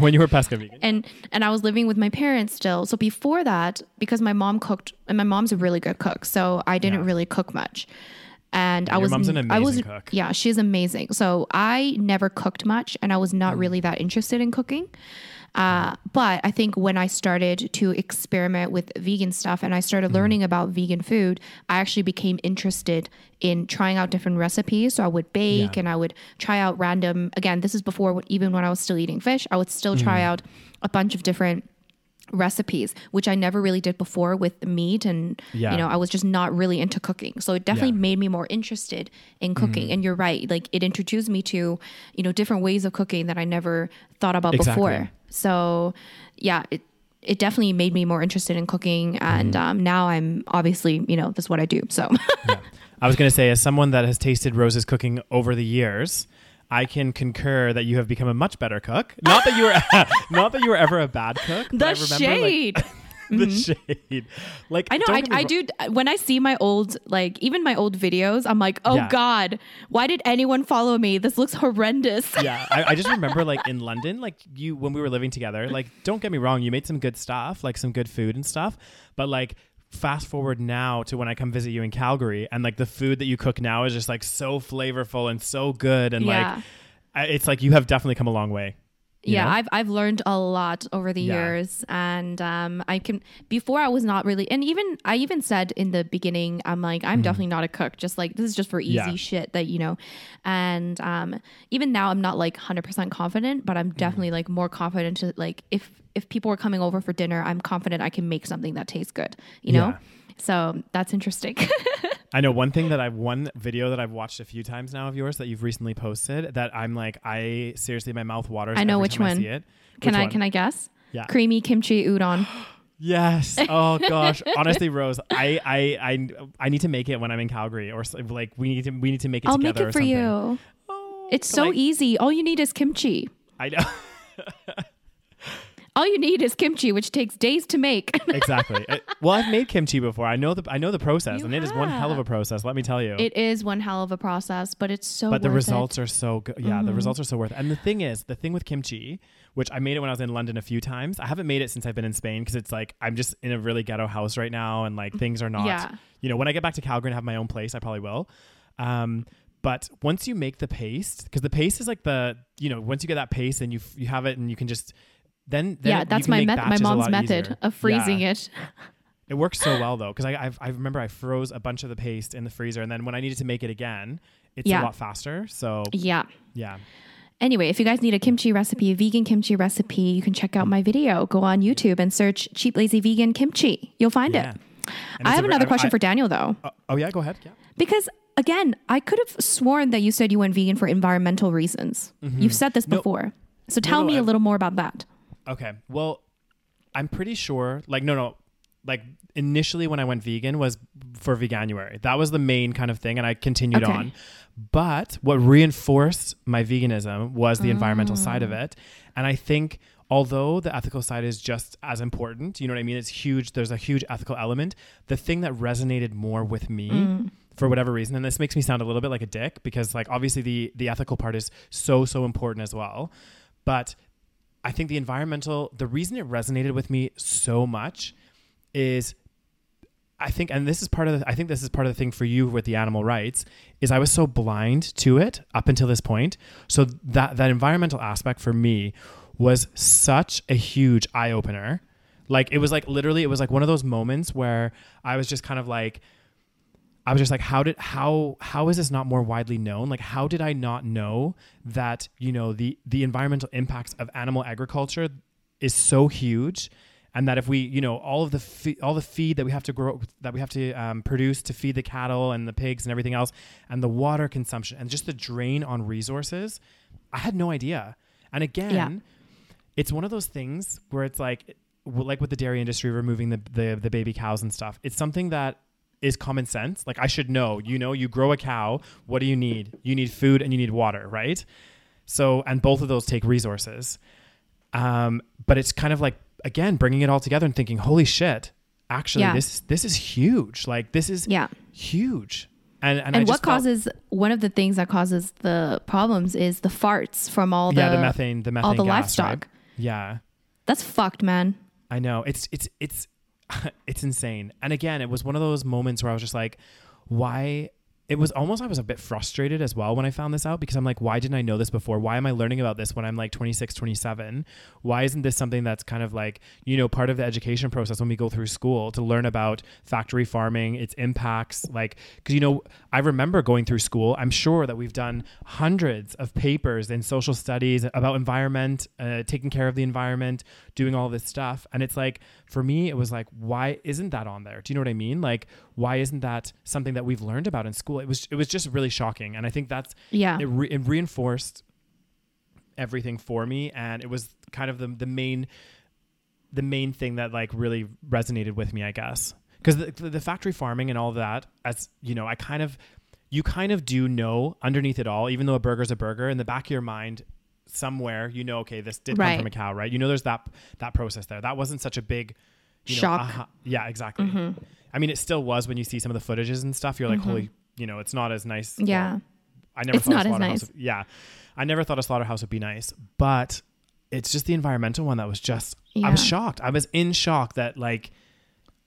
when you were pesca vegan. and and I was living with my parents still. So before that, because my mom cooked, and my mom's a really good cook, so I didn't Yeah. really cook much. And I was, mom's an I was, amazing cook. yeah, she's amazing. So I never cooked much, and I was not Mm. really that interested in cooking. Uh, but I think when I started to experiment with vegan stuff and I started Mm-hmm. learning about vegan food, I actually became interested in trying out different recipes. So I would bake Yeah. and I would try out random, again, this is before even when I was still eating fish, I would still try Mm. out a bunch of different recipes which i never really did before with meat and Yeah. you know i was just not really into cooking so it definitely Yeah. Mm-hmm. made me more interested in cooking and you're right like it introduced me to you know different ways of cooking that i never thought about Exactly. before so yeah it it definitely made me more interested in cooking and Mm-hmm. um, now i'm obviously you know that's what i do so I was gonna say, as someone that has tasted Rose's cooking over the years, I can concur that you have become a much better cook. Not that you were, not that you were ever a bad cook. but the I remember, like, shade the mm-hmm. shade. Like I know. I, I do. When I see my old, like even my old videos, I'm like, oh Yeah. God, why did anyone follow me? This looks horrendous. yeah, I, I just remember like in London, like you when we were living together. Like, don't get me wrong, you made some good stuff, like some good food and stuff. But like, fast forward now to when I come visit you in Calgary, and like the food that you cook now is just like so flavorful and so good, and Yeah. like, it's like you have definitely come a long way. Yeah, know? I've I've learned a lot over the Yeah. years, and um, I can. Before I was not really, and even I even said in the beginning, I'm like, I'm definitely not a cook. Just like this is just for easy Mm-hmm. Yeah. shit that you know, and um, even now I'm not like 100 percent confident, but Mm-hmm. I'm definitely like more confident to like if if people are coming over for dinner, I'm confident I can make something that tastes good. You know, Yeah. So that's interesting. I know one thing that I've one video that I've watched a few times now of yours that you've recently posted that I'm like I seriously my mouth waters. I know which I one. see it. Can I one? can I guess? Yeah. Creamy kimchi udon. Yes. Oh gosh. Honestly, Rose, I, I I I need to make it when I'm in Calgary, or like we need to we need to make it I'll together. make it for something. you. Oh, It's so I- easy. All you need is kimchi. I know All you need is kimchi, which takes days to make. exactly. It- well, I've made kimchi before. I know the I know the process, You and it is one hell of a process. Let me tell you. it is one hell of a process, but it's so. but the results it. are so good. Yeah, Mm-hmm. the results are so worth. it. And the thing is, the thing with kimchi, which I made it when I was in London a few times. I haven't made it since I've been in Spain because it's like I'm just in a really ghetto house right now, and like things are not. Yeah. You know, when I get back to Calgary and have my own place, I probably will. Um, but once you make the paste, because the paste is like the you know once you get that paste and you you have it and you can just then, then Yeah, it- that's my method. My mom's method easier. of freezing Yeah. it. It works so well though, because I I've, I remember I froze a bunch of the paste in the freezer, and then when I needed to make it again, it's Yeah. a lot faster. So Yeah. yeah, Anyway, if you guys need a kimchi recipe, a vegan kimchi recipe, you can check out my video. Go on YouTube and search cheap lazy vegan kimchi. You'll find yeah. it. And I have a another I- question I- for Daniel though. Oh, oh yeah, go ahead. Yeah. Because again, I could have sworn that you said you went vegan for environmental reasons. You've said this Mm-hmm. No. before. So tell no, me a I've- little more about that. Okay. Well, I'm pretty sure. Like, no, no. like initially when I went vegan was for veganuary. That was the main kind of thing and I continued Okay. on. But what reinforced my veganism was the environmental side of mm. it. And I think although the ethical side is just as important, you know what I mean? It's huge. There's a huge ethical element. The thing that resonated more with me mm. for whatever reason, and this makes me sound a little bit like a dick because like obviously the the ethical part is so, so important as well. But I think the environmental, the reason it resonated with me so much is I think, and this is part of the, I think this is part of the thing for you with the animal rights is I was so blind to it up until this point. So that, that environmental aspect for me was such a huge eye opener. Like it was like literally, it was like one of those moments where I was just kind of like, I was just like, how did how how is this not more widely known? Like, how did I not know that you know the the environmental impacts of animal agriculture is so huge, and that if we you know all of the fe- all the feed that we have to grow that we have to um, produce to feed the cattle and the pigs and everything else, and the water consumption and just the drain on resources, I had no idea. And again, it's one of those things where it's like like with the dairy industry removing the, the the baby cows and stuff it's something that is common sense like i should know you know you grow a cow what do you need you need food and you need water right so and both of those take resources um but it's kind of like again bringing it all together and thinking holy shit actually Yeah. this this is huge like this is Yeah. huge and and, And just what felt- causes one of the things that causes the problems is the farts from all the yeah the methane the methane all the gas, right? livestock. yeah That's fucked, man. I know. It's it's it's it's insane. And again, it was one of those moments where I was just like, why it was almost I was a bit frustrated as well when I found this out because I'm like, why didn't I know this before? Why am I learning about this when I'm like 26, 27? Why isn't this something that's kind of like, you know, part of the education process when we go through school to learn about factory farming, its impacts? Like, because, you know, I remember going through school, I'm sure that we've done hundreds of papers in social studies about environment, uh, taking care of the environment, doing all this stuff. And it's like, for me, it was like, why isn't that on there? Do you know what I mean? Like, why isn't that something that we've learned about in school? It was, it was just really shocking. And I think that's, Yeah. it, re- it reinforced everything for me. And it was kind of the, the main, the main thing that like really resonated with me, I guess. Because the, the, the factory farming and all that, as you know, I kind of, you kind of do know underneath it all, even though a burger's a burger, in the back of your mind, somewhere, you know, okay, this did Right. come from a cow, right? You know, there's that that process there. That wasn't such a big you know, Shock. aha- yeah, exactly. Mm-hmm. I mean, it still was when you see some of the footages and stuff. You're like, mm-hmm. holy, you know, it's not as nice. Yeah. Well, I never It's thought not a slaughterhouse. nice. Would, yeah, I never thought a slaughterhouse would be nice, but it's just the environmental one that was just. I was shocked. I was in shock that like.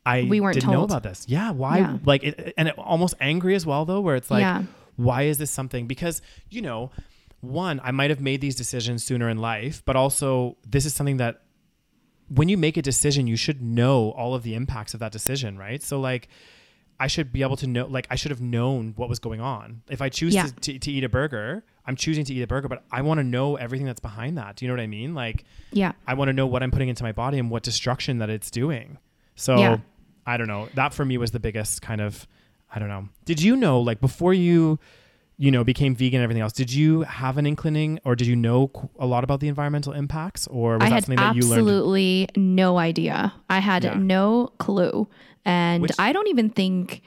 I We weren't didn't know told. about this. Yeah, why? Yeah. Like, it, and it, almost angry as well, though, where it's like, Yeah. why is this something? Because you know, one, I might have made these decisions sooner in life, but also this is something that when you make a decision, you should know all of the impacts of that decision, right? So like I should be able to know like I should have known what was going on. If I choose Yeah. to, to, to eat a burger, I'm choosing to eat a burger, but I want to know everything that's behind that. Do you know what I mean? Like Yeah. I want to know what I'm putting into my body and what destruction that it's doing. So Yeah. I don't know. That for me was the biggest kind of I don't know. Did you know like before you you know became vegan and everything else, did you have an inclining or did you know a lot about the environmental impacts or was I that something that you learned? absolutely no idea. I had Yeah. no clue. And Which- I don't even think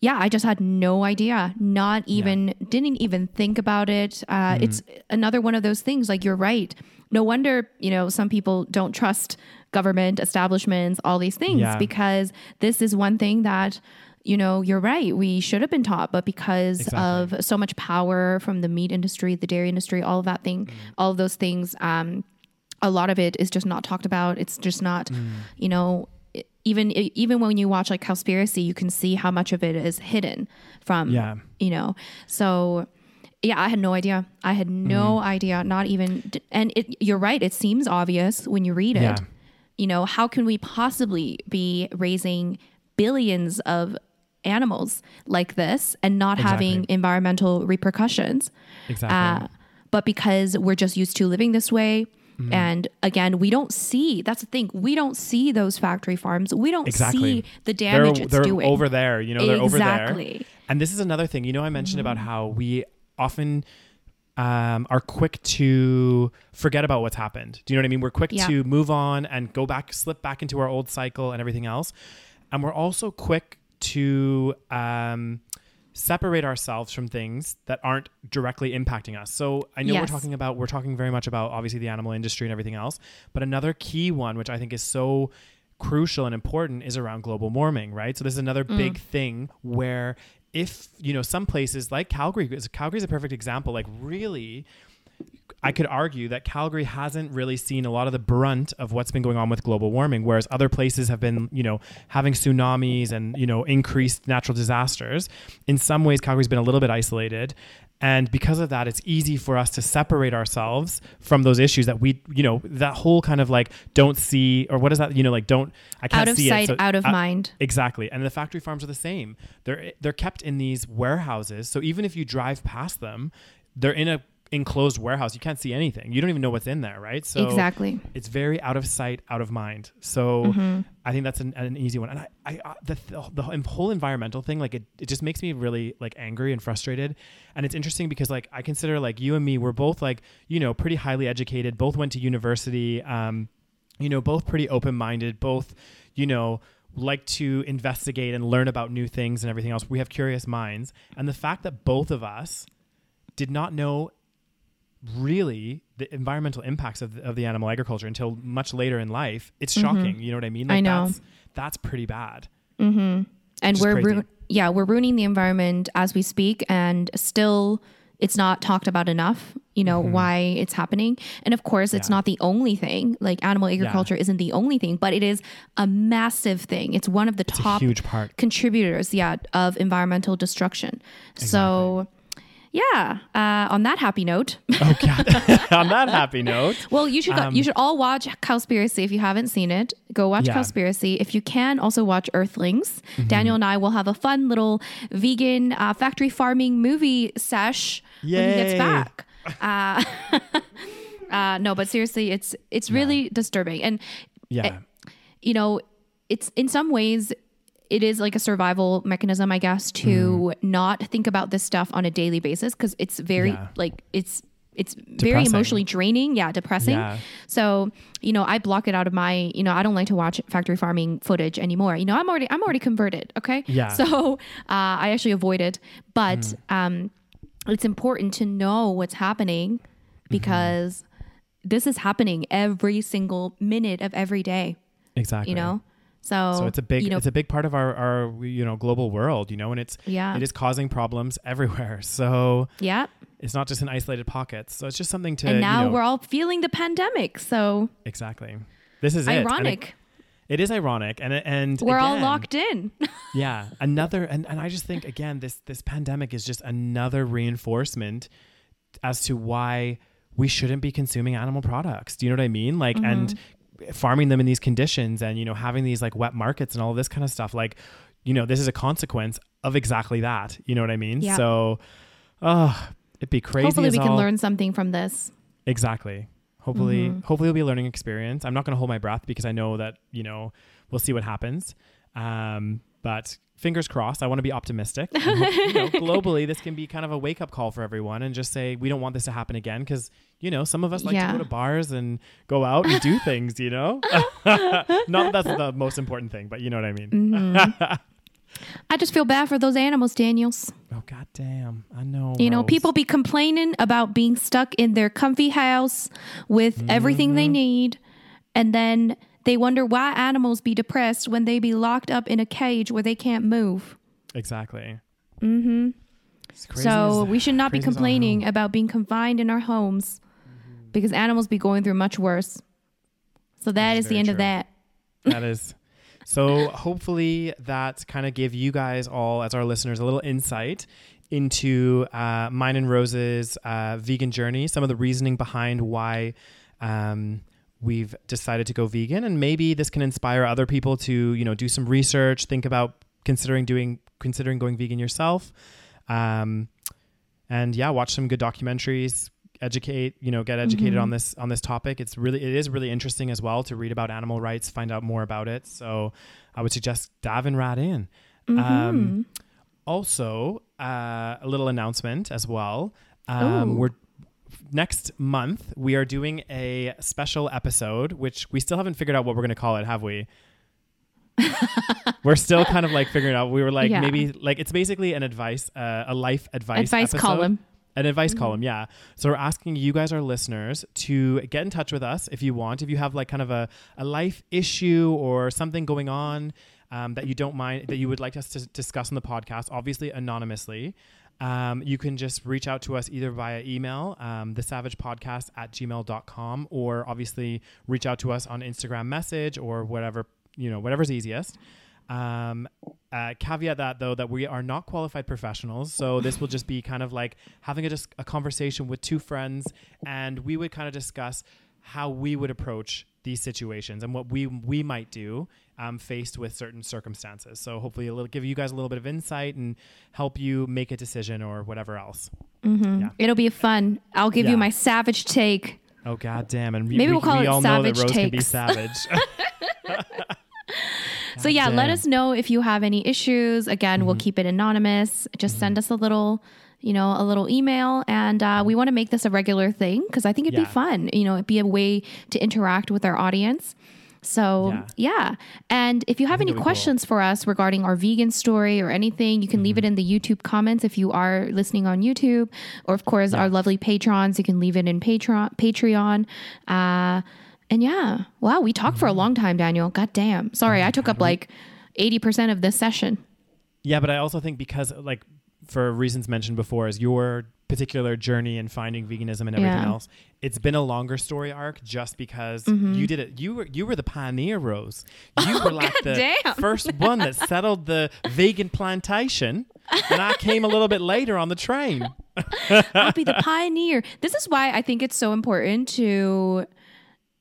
yeah, I just had no idea. Not even didn't even think about it. Uh, Mm-hmm. It's another one of those things. Like you're right. No wonder you know some people don't trust government establishments, all these things, Yeah. because this is one thing that you know you're right. We should have been taught, but because Exactly. of so much power from the meat industry, the dairy industry, all of that thing, all of those things. Um, a lot of it is just not talked about. It's just not, Mm. you know, even even when you watch like Cowspiracy, you can see how much of it is hidden from, Yeah. you know. So, yeah, I had no idea. I had Mm. no idea. Not even, and it, you're right. It seems obvious when you read it. Yeah. You know, how can we possibly be raising billions of animals like this and not having environmental repercussions? Exactly. Uh, but because we're just used to living this way. Mm-hmm. And again, we don't see that's the thing. We don't see those factory farms. We don't Exactly. see the damage they're, it's they're doing. over there you know they're over there Exactly. and this is another thing you know i mentioned about Mm-hmm. how we often um, are quick to forget about what's happened. Do you know what I mean? We're quick Yeah. to move on and go back, slip back into our old cycle and everything else. And we're also quick to um, separate ourselves from things that aren't directly impacting us. So I know we're talking about, we're talking very much about obviously the animal industry and everything else. But another key one, which I think is so crucial and important, is around global warming, right? So this is another big thing where if, you know, some places like Calgary, Calgary is a perfect example, like really I could argue that Calgary hasn't really seen a lot of the brunt of what's been going on with global warming, whereas other places have been, you know, having tsunamis and, you know, increased natural disasters. In some ways, Calgary's been a little bit isolated. And because of that, it's easy for us to separate ourselves from those issues that we, you know, that whole kind of like don't see, or what is that, you know, like don't, I can't out of see sight, it. so- out of uh, mind. Exactly. And the factory farms are the same. They're they're kept in these warehouses. So even if you drive past them, they're in a enclosed warehouse. You can't see anything. You don't even know what's in there, right? So exactly. it's very out of sight, out of mind. So Mm-hmm. I think that's an, an easy one. And I, I, I the, the whole environmental thing, like it, it just makes me really like angry and frustrated. And it's interesting because like I consider like you and me, we're both like you know pretty highly educated. Both went to university. Um, you know, both pretty open minded. Both, you know. Like to investigate and learn about new things and everything else. We have curious minds. And the fact that both of us did not know really the environmental impacts of the, of the animal agriculture until much later in life it's shocking you know what i mean Mm-hmm. I know. that's that's pretty bad Mm-hmm. And we're ru- yeah, we're ruining the environment as we speak, and still it's not talked about enough. You know why it's happening, and of course, it's Mm-hmm. Yeah. not the only thing. Like animal agriculture isn't the only thing, but it is a massive thing. It's one of the it's top huge part contributors, yeah, of environmental destruction. So, yeah. Uh, on that happy note, okay on that happy note well, you should go, you should all watch Cowspiracy if you haven't seen it. Go watch Um, Yeah. Mm-hmm. Cowspiracy. If you can, also watch Earthlings. Daniel and I will have a fun little vegan uh, factory farming movie sesh when he gets back. Uh, uh, no, but seriously, it's it's really disturbing, and yeah you know, it's in some ways it is like a survival mechanism, I guess, to not think about this stuff on a daily basis because it's very Yeah. like it's it's very emotionally draining. Yeah, depressing. Yeah. So you know, I block it out of my. You know, I don't like to watch factory farming footage anymore. You know, I'm already I'm already converted. Okay. Yeah. So uh, I actually avoid it, but um, it's important to know what's happening because this is happening every single minute of every day exactly you know so so it's a big you know it's a big part of our our you know global world you know and it's Yeah. it is causing problems everywhere. So yeah it's not just in isolated pockets. So it's just something to and now you know, we're all feeling the pandemic so exactly. This is. And it- ironic. it is ironic. And and we're all locked in. Yeah. Another and, and i just think again this this pandemic is just another reinforcement as to why we shouldn't be consuming animal products. Do you know what i mean? Like and mm-hmm. Farming them in these conditions and you know having these like wet markets and all this kind of stuff like you know this is a consequence of exactly that you know what i mean Yeah. so oh it'd be crazy hopefully we can learn something from this Exactly. Hopefully, Mm-hmm. hopefully it'll be a learning experience. I'm not going to hold my breath because I know that you know we'll see what happens. Um, but fingers crossed. I want to be optimistic. Hope, you know, globally, this can be kind of a wake up call for everyone, and just say we don't want this to happen again because you know some of us like Yeah. to go to bars and go out and do things. You know, not that that's the most important thing, but you know what I mean. Mm-hmm. i just feel bad for those animals daniels Oh god damn! I know. you know people be complaining about being stuck in their comfy house with everything Mm-hmm. they need and then they wonder why animals be depressed when they be locked up in a cage where they can't move exactly. Mm-hmm. So we should not be crazy as all complaining about being confined in our homes Mm-hmm. because animals be going through much worse. So that is is the end of that. that is so hopefully that kind of gave you guys all as our listeners a little insight into uh, mine and rose's uh, vegan journey some of the reasoning behind why um, we've decided to go vegan and maybe this can inspire other people to you know do some research think about considering doing considering going vegan yourself. Um, and yeah watch some good documentaries educate you know get educated on this on this topic. It's really it is really interesting as well to read about animal rights find out more about it. So i would suggest diving right in. Um, also uh, a little announcement as well. Um, we're next month we are doing a special episode, which we still haven't figured out what we're going to call it, have we? we're still kind of like figuring out. We were like Yeah. maybe like it's basically an advice, uh, a life advice Advice episode. column. An advice column, yeah. So we're asking you guys, our listeners, to get in touch with us if you want. If you have like kind of a, a life issue or something going on um, that you don't mind, that you would like us to discuss on the podcast, obviously anonymously, um, you can just reach out to us either via email, um, thesavegpodcast at gmail.com, or obviously reach out to us on Instagram message or whatever, you know, whatever's easiest. Um, uh, caveat that though that we are not qualified professionals, so this will just be kind of like having a a conversation with two friends, and we would kind of discuss how we would approach these situations and what we we might do um, faced with certain circumstances. So hopefully it'll give you guys a little bit of insight and help you make a decision or whatever else. Mm-hmm. Yeah. It'll be fun. I'll give Yeah. you my savage take. Oh god damn! And Maybe we, we'll call we it all know that savage Rose can be takes. savage. So yeah, let us know if you have any issues. Again, we'll mm-hmm. keep it anonymous. Just send mm-hmm. us a little, you know, a little email, and uh, we want to make this a regular thing because I think it'd Yeah. be fun. You know, it'd be a way to interact with our audience. So yeah, and if you have any it'll cool. questions for us regarding our vegan story or anything, you can leave it Mm-hmm. in the YouTube comments if you are listening on YouTube, or of course our lovely patrons. You can leave it in Patreon. Patreon. Uh, and yeah, wow, we talked Mm-hmm. for a long time, Daniel. God damn. Sorry, I took up like eighty percent of this session. Yeah, but I also think because like for reasons mentioned before, is your particular journey in finding veganism and everything Yeah. else, it's been a longer story arc just because you did it. You were you were the pioneer, Rose. You were like the Mm-hmm. damn. first one that settled the vegan plantation, and I came a little bit later on the train. I'll be the pioneer. This is why I think it's so important to,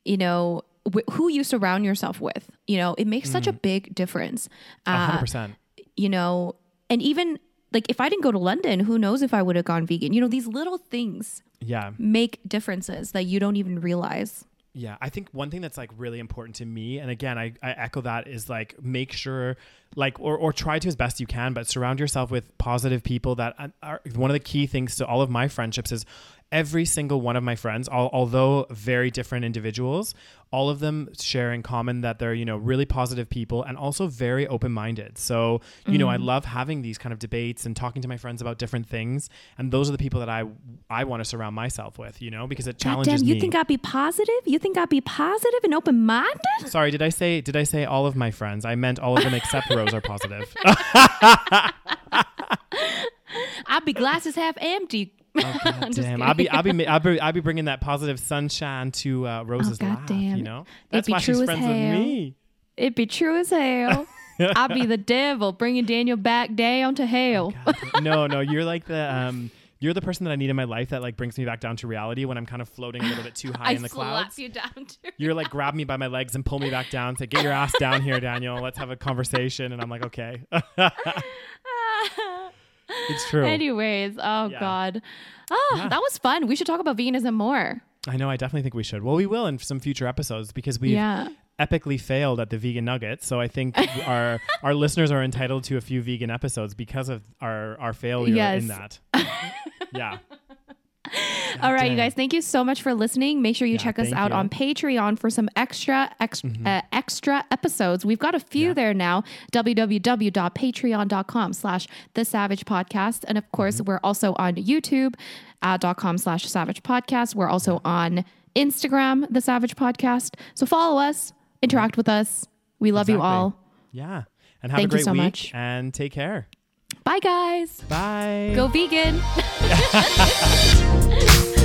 you know, wh- who you surround yourself with. You know, it makes such a big difference. Uh, percent. you know, and even like if I didn't go to London, who knows if I would have gone vegan? You know, these little things Yeah. make differences that you don't even realize. Yeah, I think one thing that's like really important to me, and again, I, I echo that is like make sure, like, or, or try to as best you can, but surround yourself with positive people that are- are one of the key things to all of my friendships is every single one of my friends, al- although very different individuals, all of them share in common that they're, you know, really positive people and also very open minded. So, you know, I mm-hmm. love having these kind of debates and talking to my friends about different things. And those are the people that I, I want to surround myself with, you know, because it challenges damn, you me. think I'd be positive? You think I'd be positive and open minded? Sorry, did I say did I say all of my friends? I meant all of them except Rose are positive. I'd be glasses half empty. Oh, God damn, I'll be I'll be I'll be I'll be bringing that positive sunshine to uh, Rose's Oh, goddamn. You know, that's be why she's true as friends with hell. me. It'd be true as hell. I'd be the devil bringing Daniel back down to hell. Damn- no, no, you're like the um. You're the person that I need in my life that like brings me back down to reality when I'm kind of floating a little bit too high in the clouds. you down to You're like grab me by my legs and pull me back down. Say, get your ass down here, Daniel. Let's have a conversation. And I'm like, okay, it's true. Anyways, oh Yeah. god. Oh, Yeah. that was fun. We should talk about veganism more. I know. I definitely think we should. Well, we will in some future episodes because we've yeah. epically failed at the vegan nuggets. So I think our our listeners are entitled to a few vegan episodes because of our our failure Yes. in that. yeah. All right, you guys, thank you so much for listening. Make sure you Yeah, check us out you. Mm-hmm. on Patreon for some extra extra, uh, extra episodes. We've got a few Yeah. there now. www.patreon.com slash the saveg podcast. And of course, Mm-hmm. we're also on YouTube uh, dot com slash saveg podcast. We're also on Instagram, the saveg podcast. So follow us, interact with us. We love you all. Yeah. And have Thank a you so week much. and take care. Bye, guys. Bye. Go vegan.